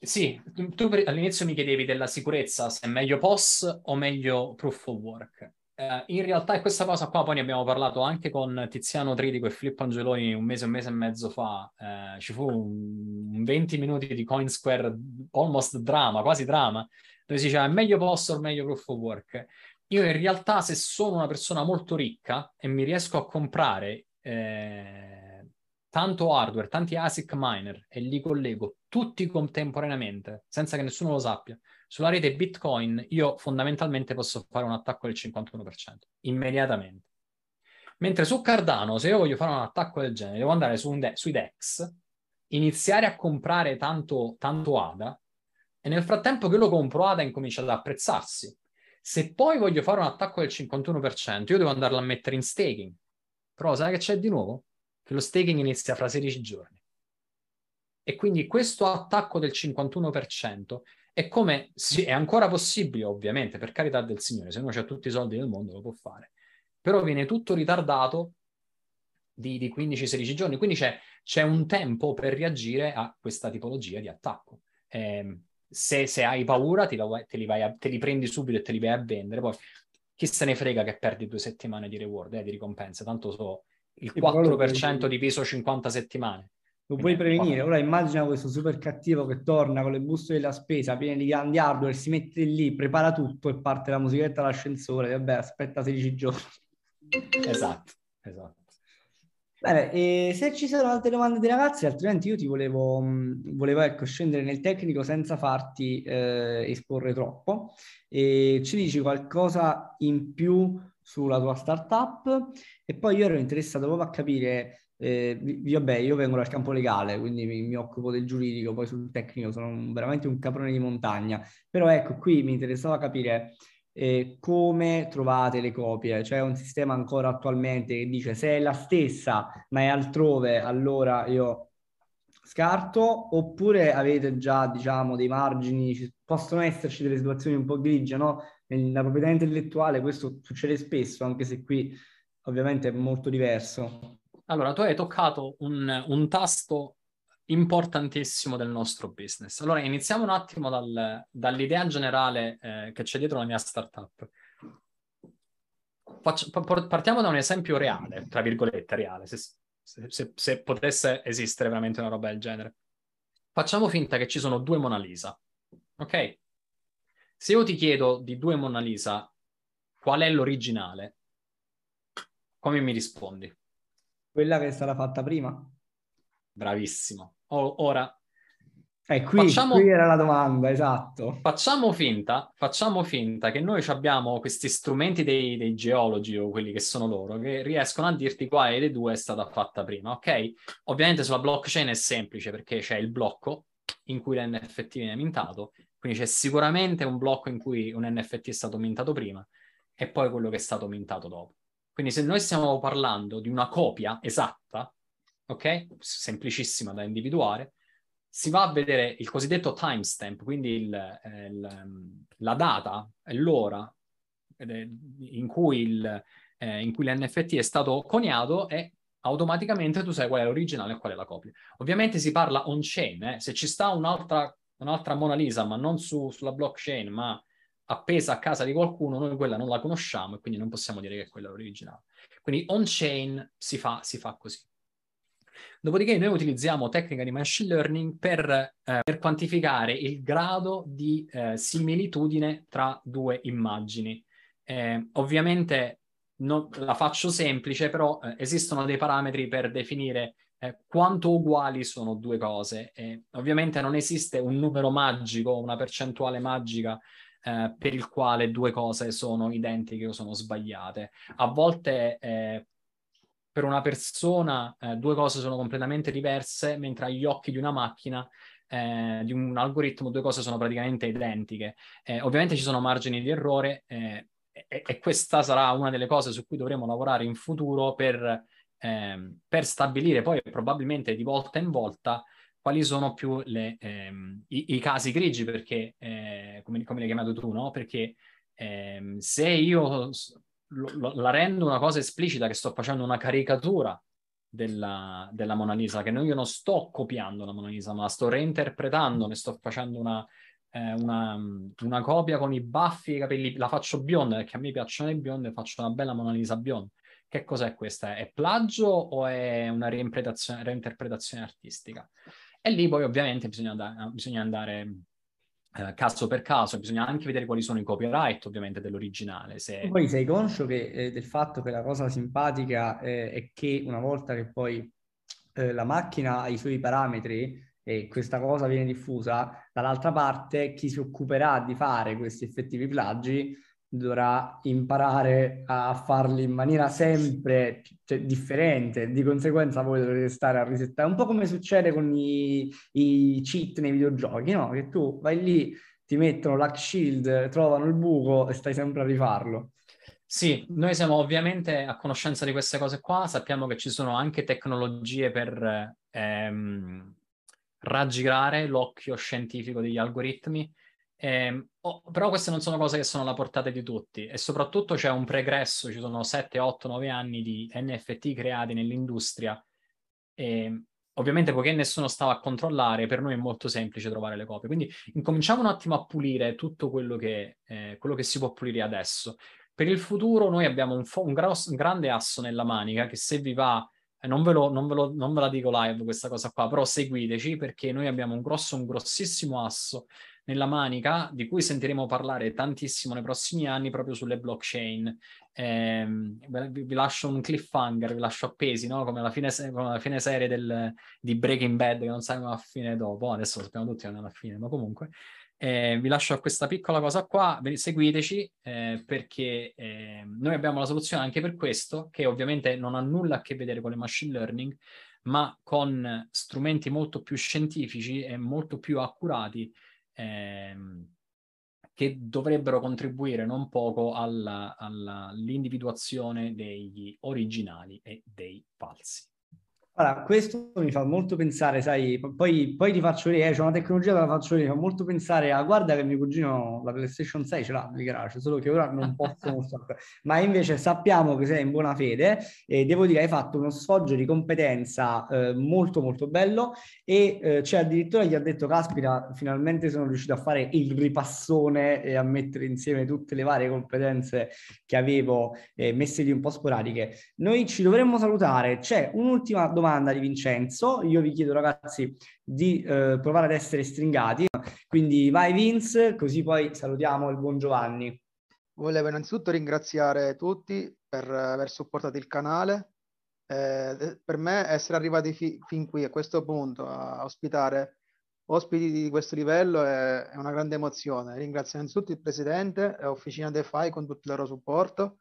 Sì, tu all'inizio mi chiedevi della sicurezza, se è meglio POS o meglio Proof of Work. Uh, in realtà questa cosa qua, poi ne abbiamo parlato anche con Tiziano Tridico e Filippo Angeloni un mese, un mese e mezzo fa. Uh, ci fu un, un, 20 minuti di Coinsquare almost drama, quasi drama, dove si diceva meglio POS o meglio Proof of Work. Io in realtà se sono una persona molto ricca e mi riesco a comprare eh, tanto hardware, tanti ASIC miner e li collego tutti contemporaneamente, senza che nessuno lo sappia, sulla rete Bitcoin, io fondamentalmente posso fare un attacco del 51%, immediatamente. Mentre su Cardano, se io voglio fare un attacco del genere, devo andare su de- sui DEX, iniziare a comprare tanto, tanto ADA, e nel frattempo che lo compro ADA incomincia ad apprezzarsi. Se poi voglio fare un attacco del 51%, io devo andarlo a mettere in staking. Però sai che c'è di nuovo? Che lo staking inizia fra 16 giorni. E quindi questo attacco del 51% è come, sì, è ancora possibile ovviamente, per carità del Signore, se uno ha tutti i soldi del mondo lo può fare, però viene tutto ritardato di, di 15-16 giorni, quindi c'è, c'è, un tempo per reagire a questa tipologia di attacco. Eh, se, se, hai paura te, te, li a, te, li prendi subito e te li vai a vendere, poi chi se ne frega che perdi due settimane di reward, eh, di ricompensa, tanto so il 4% di peso 50 settimane. Lo puoi prevenire. Ora immagina questo super cattivo che torna con le buste della spesa piene di grandi hardware, si mette lì, prepara tutto e parte la musichetta all'ascensore. Vabbè, aspetta 16 giorni. Esatto, esatto. Bene, se ci sono altre domande dei ragazzi, altrimenti io ti volevo, volevo ecco, scendere nel tecnico senza farti eh, esporre troppo. E ci dici qualcosa in più sulla tua startup e poi io ero interessato proprio a capire eh, vabbè, io vengo dal campo legale, quindi mi, mi, occupo del giuridico, poi sul tecnico sono un, veramente un caprone di montagna. Però ecco, qui mi interessava capire eh, come trovate le copie. C'è un sistema ancora attualmente che dice se è la stessa ma è altrove, allora io scarto, oppure avete già, diciamo, dei margini, possono esserci delle situazioni un po' grigie, no? Nella proprietà intellettuale questo succede spesso, anche se qui ovviamente è molto diverso. Allora, tu hai toccato un, un tasto importantissimo del nostro business. Allora, iniziamo un attimo dal, dall'idea generale eh, che c'è dietro la mia startup. Faccio, partiamo da un esempio reale, tra virgolette, reale, se, se, se, potesse esistere veramente una roba del genere. Facciamo finta che ci sono due Mona Lisa, ok? Se io ti chiedo di due Mona Lisa qual è l'originale, come mi rispondi? Quella che è stata fatta prima. Bravissimo. O, ora... Eh, qui, facciamo, qui era la domanda, esatto. Facciamo finta, facciamo finta che noi abbiamo questi strumenti dei, dei, geologi o quelli che sono loro che riescono a dirti quale dei due è stata fatta prima, ok? Ovviamente sulla blockchain è semplice perché c'è il blocco in cui l'NFT viene mintato, quindi c'è sicuramente un blocco in cui un NFT è stato mintato prima e poi quello che è stato mintato dopo. Quindi se noi stiamo parlando di una copia esatta, ok? Semplicissima da individuare, si va a vedere il cosiddetto timestamp, quindi il, eh, il, ehm, la data l'ora in cui, il, eh, in cui l'NFT è stato coniato e automaticamente tu sai qual è l'originale e qual è la copia. Ovviamente si parla on-chain, eh? se ci sta un'altra, un'altra Mona Lisa, ma non su, sulla blockchain, ma appesa a casa di qualcuno, noi quella non la conosciamo e quindi non possiamo dire che quella è l'originale. Quindi on-chain si fa, si fa così. Dopodiché noi utilizziamo tecnica di machine learning per, eh, per quantificare il grado di eh, similitudine tra due immagini. Eh, ovviamente non, la faccio semplice, però eh, esistono dei parametri per definire eh, quanto uguali sono due cose. ovviamente non esiste un numero magico, una percentuale magica eh, per il quale due cose sono identiche o sono sbagliate. A volte eh, per una persona eh, due cose sono completamente diverse, mentre agli occhi di una macchina eh, di un algoritmo due cose sono praticamente identiche. Eh, ovviamente ci sono margini di errore eh, e, e, questa sarà una delle cose su cui dovremo lavorare in futuro per, ehm, per stabilire poi probabilmente di volta in volta quali sono più le, ehm, i, i, casi grigi, perché, eh, come, come l'hai chiamato tu, no? Perché ehm, se io lo, lo, la rendo una cosa esplicita, che sto facendo una caricatura della, della Mona Lisa, che non, io non sto copiando la Mona Lisa, ma la sto reinterpretando, ne sto facendo una, eh, una, una, copia con i baffi e i capelli, la faccio bionda, perché a me piacciono i biondi, faccio una bella Mona Lisa bionda. Che cos'è questa? È plagio o è una reinterpretazione artistica? E lì poi ovviamente bisogna, da- bisogna andare eh, caso per caso, bisogna anche vedere quali sono i copyright ovviamente dell'originale. Se... Poi sei conscio che, eh, del fatto che la cosa simpatica eh, è che una volta che poi eh, la macchina ha i suoi parametri e questa cosa viene diffusa, dall'altra parte chi si occuperà di fare questi effettivi plagi dovrà imparare a farli in maniera sempre cioè, differente, di conseguenza voi dovrete stare a risettare, un po' come succede con i, i cheat nei videogiochi, no? Che tu vai lì, ti mettono l'hack shield, trovano il buco e stai sempre a rifarlo. Sì, noi siamo ovviamente a conoscenza di queste cose qua, sappiamo che ci sono anche tecnologie per ehm, raggirare l'occhio scientifico degli algoritmi, eh, oh, però queste non sono cose che sono alla portata di tutti e soprattutto c'è un pregresso, ci sono 7, 8, 9 anni di NFT creati nell'industria e ovviamente poiché nessuno stava a controllare, per noi è molto semplice trovare le copie. Quindi incominciamo un attimo a pulire tutto quello che, eh, quello che si può pulire adesso. Per il futuro noi abbiamo un, fo- un, grosso, un grande asso nella manica che se vi va, eh, non, ve lo, non, ve lo, non ve la dico live questa cosa qua, però seguiteci perché noi abbiamo un grosso, un grossissimo asso nella manica di cui sentiremo parlare tantissimo nei prossimi anni proprio sulle blockchain. Eh, vi, vi, lascio un cliffhanger, vi lascio appesi, no? come, la fine, come la fine serie del, di Breaking Bad che non sappiamo a fine dopo, adesso lo sappiamo tutti non alla fine, ma comunque eh, vi lascio a questa piccola cosa qua, seguiteci eh, perché eh, noi abbiamo la soluzione anche per questo, che ovviamente non ha nulla a che vedere con le machine learning, ma con strumenti molto più scientifici e molto più accurati ehm, che dovrebbero contribuire non poco alla, alla, all'individuazione degli originali e dei falsi. Allora, questo mi fa molto pensare, sai, poi, poi ti faccio vedere, eh, c'è una tecnologia che la faccio vedere, mi fa molto pensare a, guarda che mio cugino la PlayStation 6 ce l'ha di garage, solo che ora non posso mostrare. Ma invece sappiamo che sei in buona fede e devo dire hai fatto uno sfoggio di competenza eh, molto molto bello e eh, c'è addirittura chi ha detto, caspita, finalmente sono riuscito a fare il ripassone e a mettere insieme tutte le varie competenze che avevo eh, messe lì un po' sporadiche. Noi ci dovremmo salutare, c'è un'ultima domanda domanda di Vincenzo. Io vi chiedo, ragazzi, di eh, provare ad essere stringati. Quindi vai Vince, così poi salutiamo il buon Giovanni. Volevo innanzitutto ringraziare tutti per aver supportato il canale. Eh, per me essere arrivati fi- fin qui a questo punto a ospitare ospiti di questo livello è, è una grande emozione. Ringrazio innanzitutto il presidente e Officina DeFi con tutto il loro supporto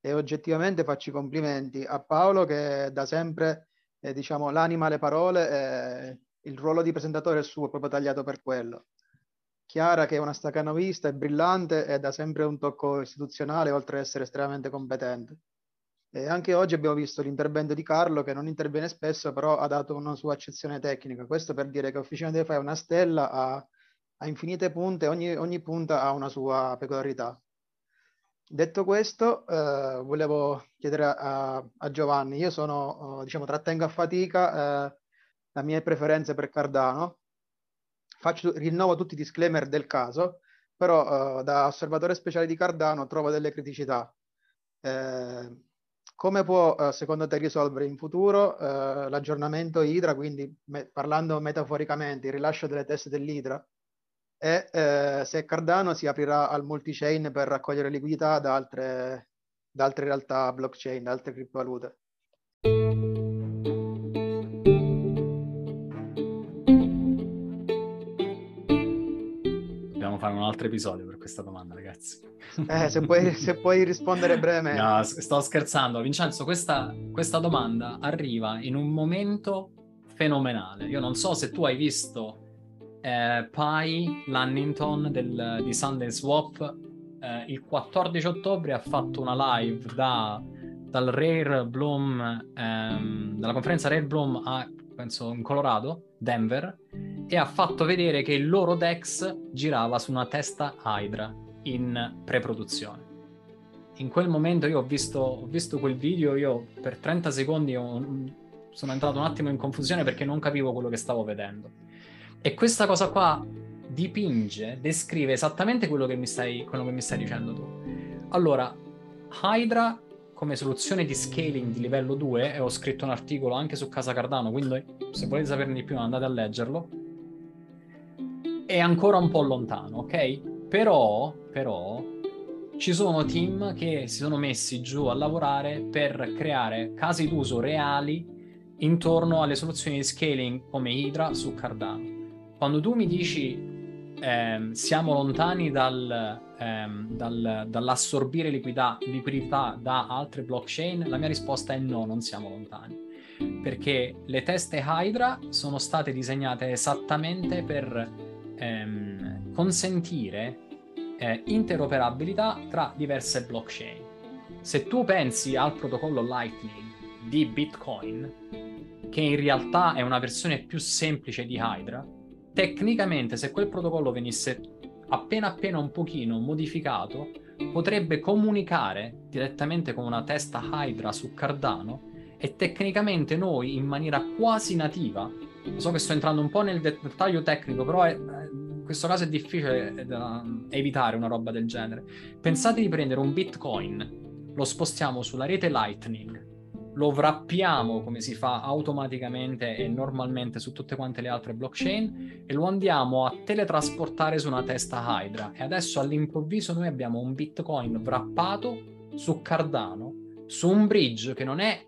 e oggettivamente faccio i complimenti a Paolo che da sempre eh, diciamo, l'anima alle parole, eh, il ruolo di presentatore è suo, proprio tagliato per quello. Chiara, che è una stacanovista, è brillante e dà sempre un tocco istituzionale, oltre ad essere estremamente competente. E anche oggi abbiamo visto l'intervento di Carlo, che non interviene spesso, però ha dato una sua accezione tecnica. Questo per dire che Officina dei Fai è una stella, ha, ha infinite punte, ogni, ogni punta ha una sua peculiarità. Detto questo, eh, volevo chiedere a, a, Giovanni, io sono, eh, diciamo, trattengo a fatica eh, la mia preferenza per Cardano, Faccio, rinnovo tutti i disclaimer del caso, però eh, da osservatore speciale di Cardano trovo delle criticità. Eh, come può, eh, secondo te, risolvere in futuro l'aggiornamento Hydra, quindi me, parlando metaforicamente, il rilascio delle teste dell'Hydra, e eh, se Cardano si aprirà al multi-chain per raccogliere liquidità da altre, da altre realtà blockchain, da altre criptovalute. Dobbiamo fare un altro episodio per questa domanda, ragazzi. Eh, se, puoi, se puoi rispondere brevemente. No, sto scherzando. Vincenzo, questa, questa domanda arriva in un momento fenomenale. Io non so se tu hai visto eh, Pi Lannington del, di Sunday Swap eh, il 14 ottobre ha fatto una live da, dal Rare Bloom ehm, dalla conferenza Rare Bloom a, penso in Colorado, Denver e ha fatto vedere che il loro Dex girava su una testa Hydra in pre-produzione in quel momento io ho visto, ho visto quel video, io per 30 secondi ho, sono entrato un attimo in confusione perché non capivo quello che stavo vedendo. E questa cosa qua dipinge, descrive esattamente quello che mi stai, quello che mi stai dicendo tu. Allora, Hydra come soluzione di scaling di livello 2, e ho scritto un articolo anche su Casa Cardano, quindi se volete saperne di più andate a leggerlo, è ancora un po' lontano, ok? Però, però, ci sono team che si sono messi giù a lavorare per creare casi d'uso reali intorno alle soluzioni di scaling come Hydra su Cardano. Quando tu mi dici ehm, siamo lontani dal, ehm, dal, dall'assorbire liquidità, liquidità da altre blockchain, la mia risposta è no, non siamo lontani. Perché le teste Hydra sono state disegnate esattamente per ehm, consentire eh, interoperabilità tra diverse blockchain. Se tu pensi al protocollo Lightning di Bitcoin, che in realtà è una versione più semplice di Hydra, tecnicamente se quel protocollo venisse appena appena un pochino modificato, potrebbe comunicare direttamente con una testa Hydra su Cardano e tecnicamente noi in maniera quasi nativa, so che sto entrando un po' nel dettaglio tecnico, però è, in questo caso è difficile da evitare una roba del genere. Pensate di prendere un Bitcoin, lo spostiamo sulla rete Lightning, lo wrappiamo come si fa automaticamente e normalmente su tutte quante le altre blockchain e lo andiamo a teletrasportare su una testa Hydra. E adesso all'improvviso noi abbiamo un Bitcoin wrappato su Cardano, su un bridge che non è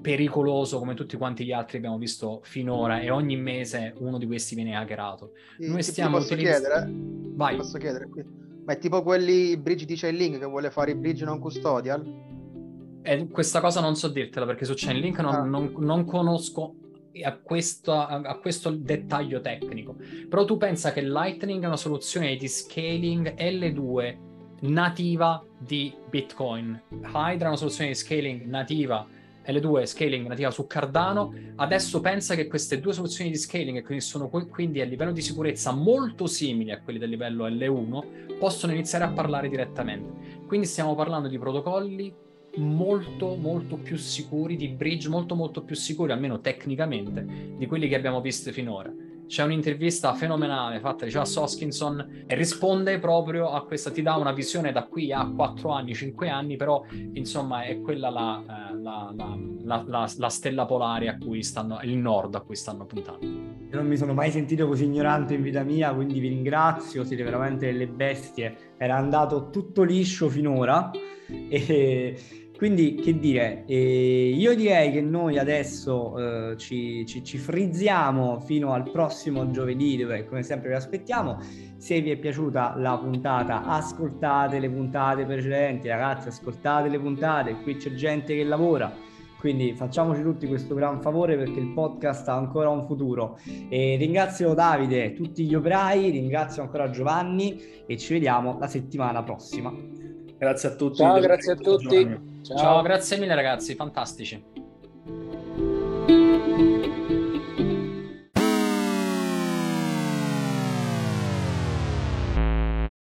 pericoloso come tutti quanti gli altri abbiamo visto finora e ogni mese uno di questi viene hackerato. Sì, Noi stiamo posso utilizz- chiedere? Vai. Posso chiedere qui? Ma è tipo quelli bridge di Chainlink che vuole fare i bridge non custodial? Eh, questa cosa non so dirtela perché su Chainlink non, ah. non, non conosco a questo, a questo, dettaglio tecnico. Però tu pensa che Lightning è una soluzione di scaling L2 nativa di Bitcoin. Hydra è una soluzione di scaling nativa L2 scaling nativa su Cardano. Adesso pensa che queste due soluzioni di scaling, che sono quindi a livello di sicurezza molto simili a quelli del livello L1, possono iniziare a parlare direttamente. Quindi stiamo parlando di protocolli molto molto più sicuri, di bridge molto molto più sicuri, almeno tecnicamente, di quelli che abbiamo visto finora. C'è un'intervista fenomenale fatta da Josh Hoskinson e risponde proprio a questa, ti dà una visione da qui a 4 anni, 5 anni, però insomma è quella la, eh, la, la, la stella polare a cui stanno, il nord a cui stanno puntando. Io non mi sono mai sentito così ignorante in vita mia, quindi vi ringrazio, siete veramente delle bestie. Era andato tutto liscio finora e quindi, che dire, eh, io direi che noi adesso eh, ci, ci, ci, frizziamo fino al prossimo giovedì, dove come sempre vi aspettiamo. Se vi è piaciuta la puntata, ascoltate le puntate precedenti, ragazzi, ascoltate le puntate, qui c'è gente che lavora. Quindi facciamoci tutti questo gran favore perché il podcast ha ancora un futuro. E ringrazio Davide, tutti gli operai, ringrazio ancora Giovanni e ci vediamo la settimana prossima. Grazie a tutti. Ciao, grazie a tutti. Ciao. Ciao, grazie mille ragazzi, fantastici.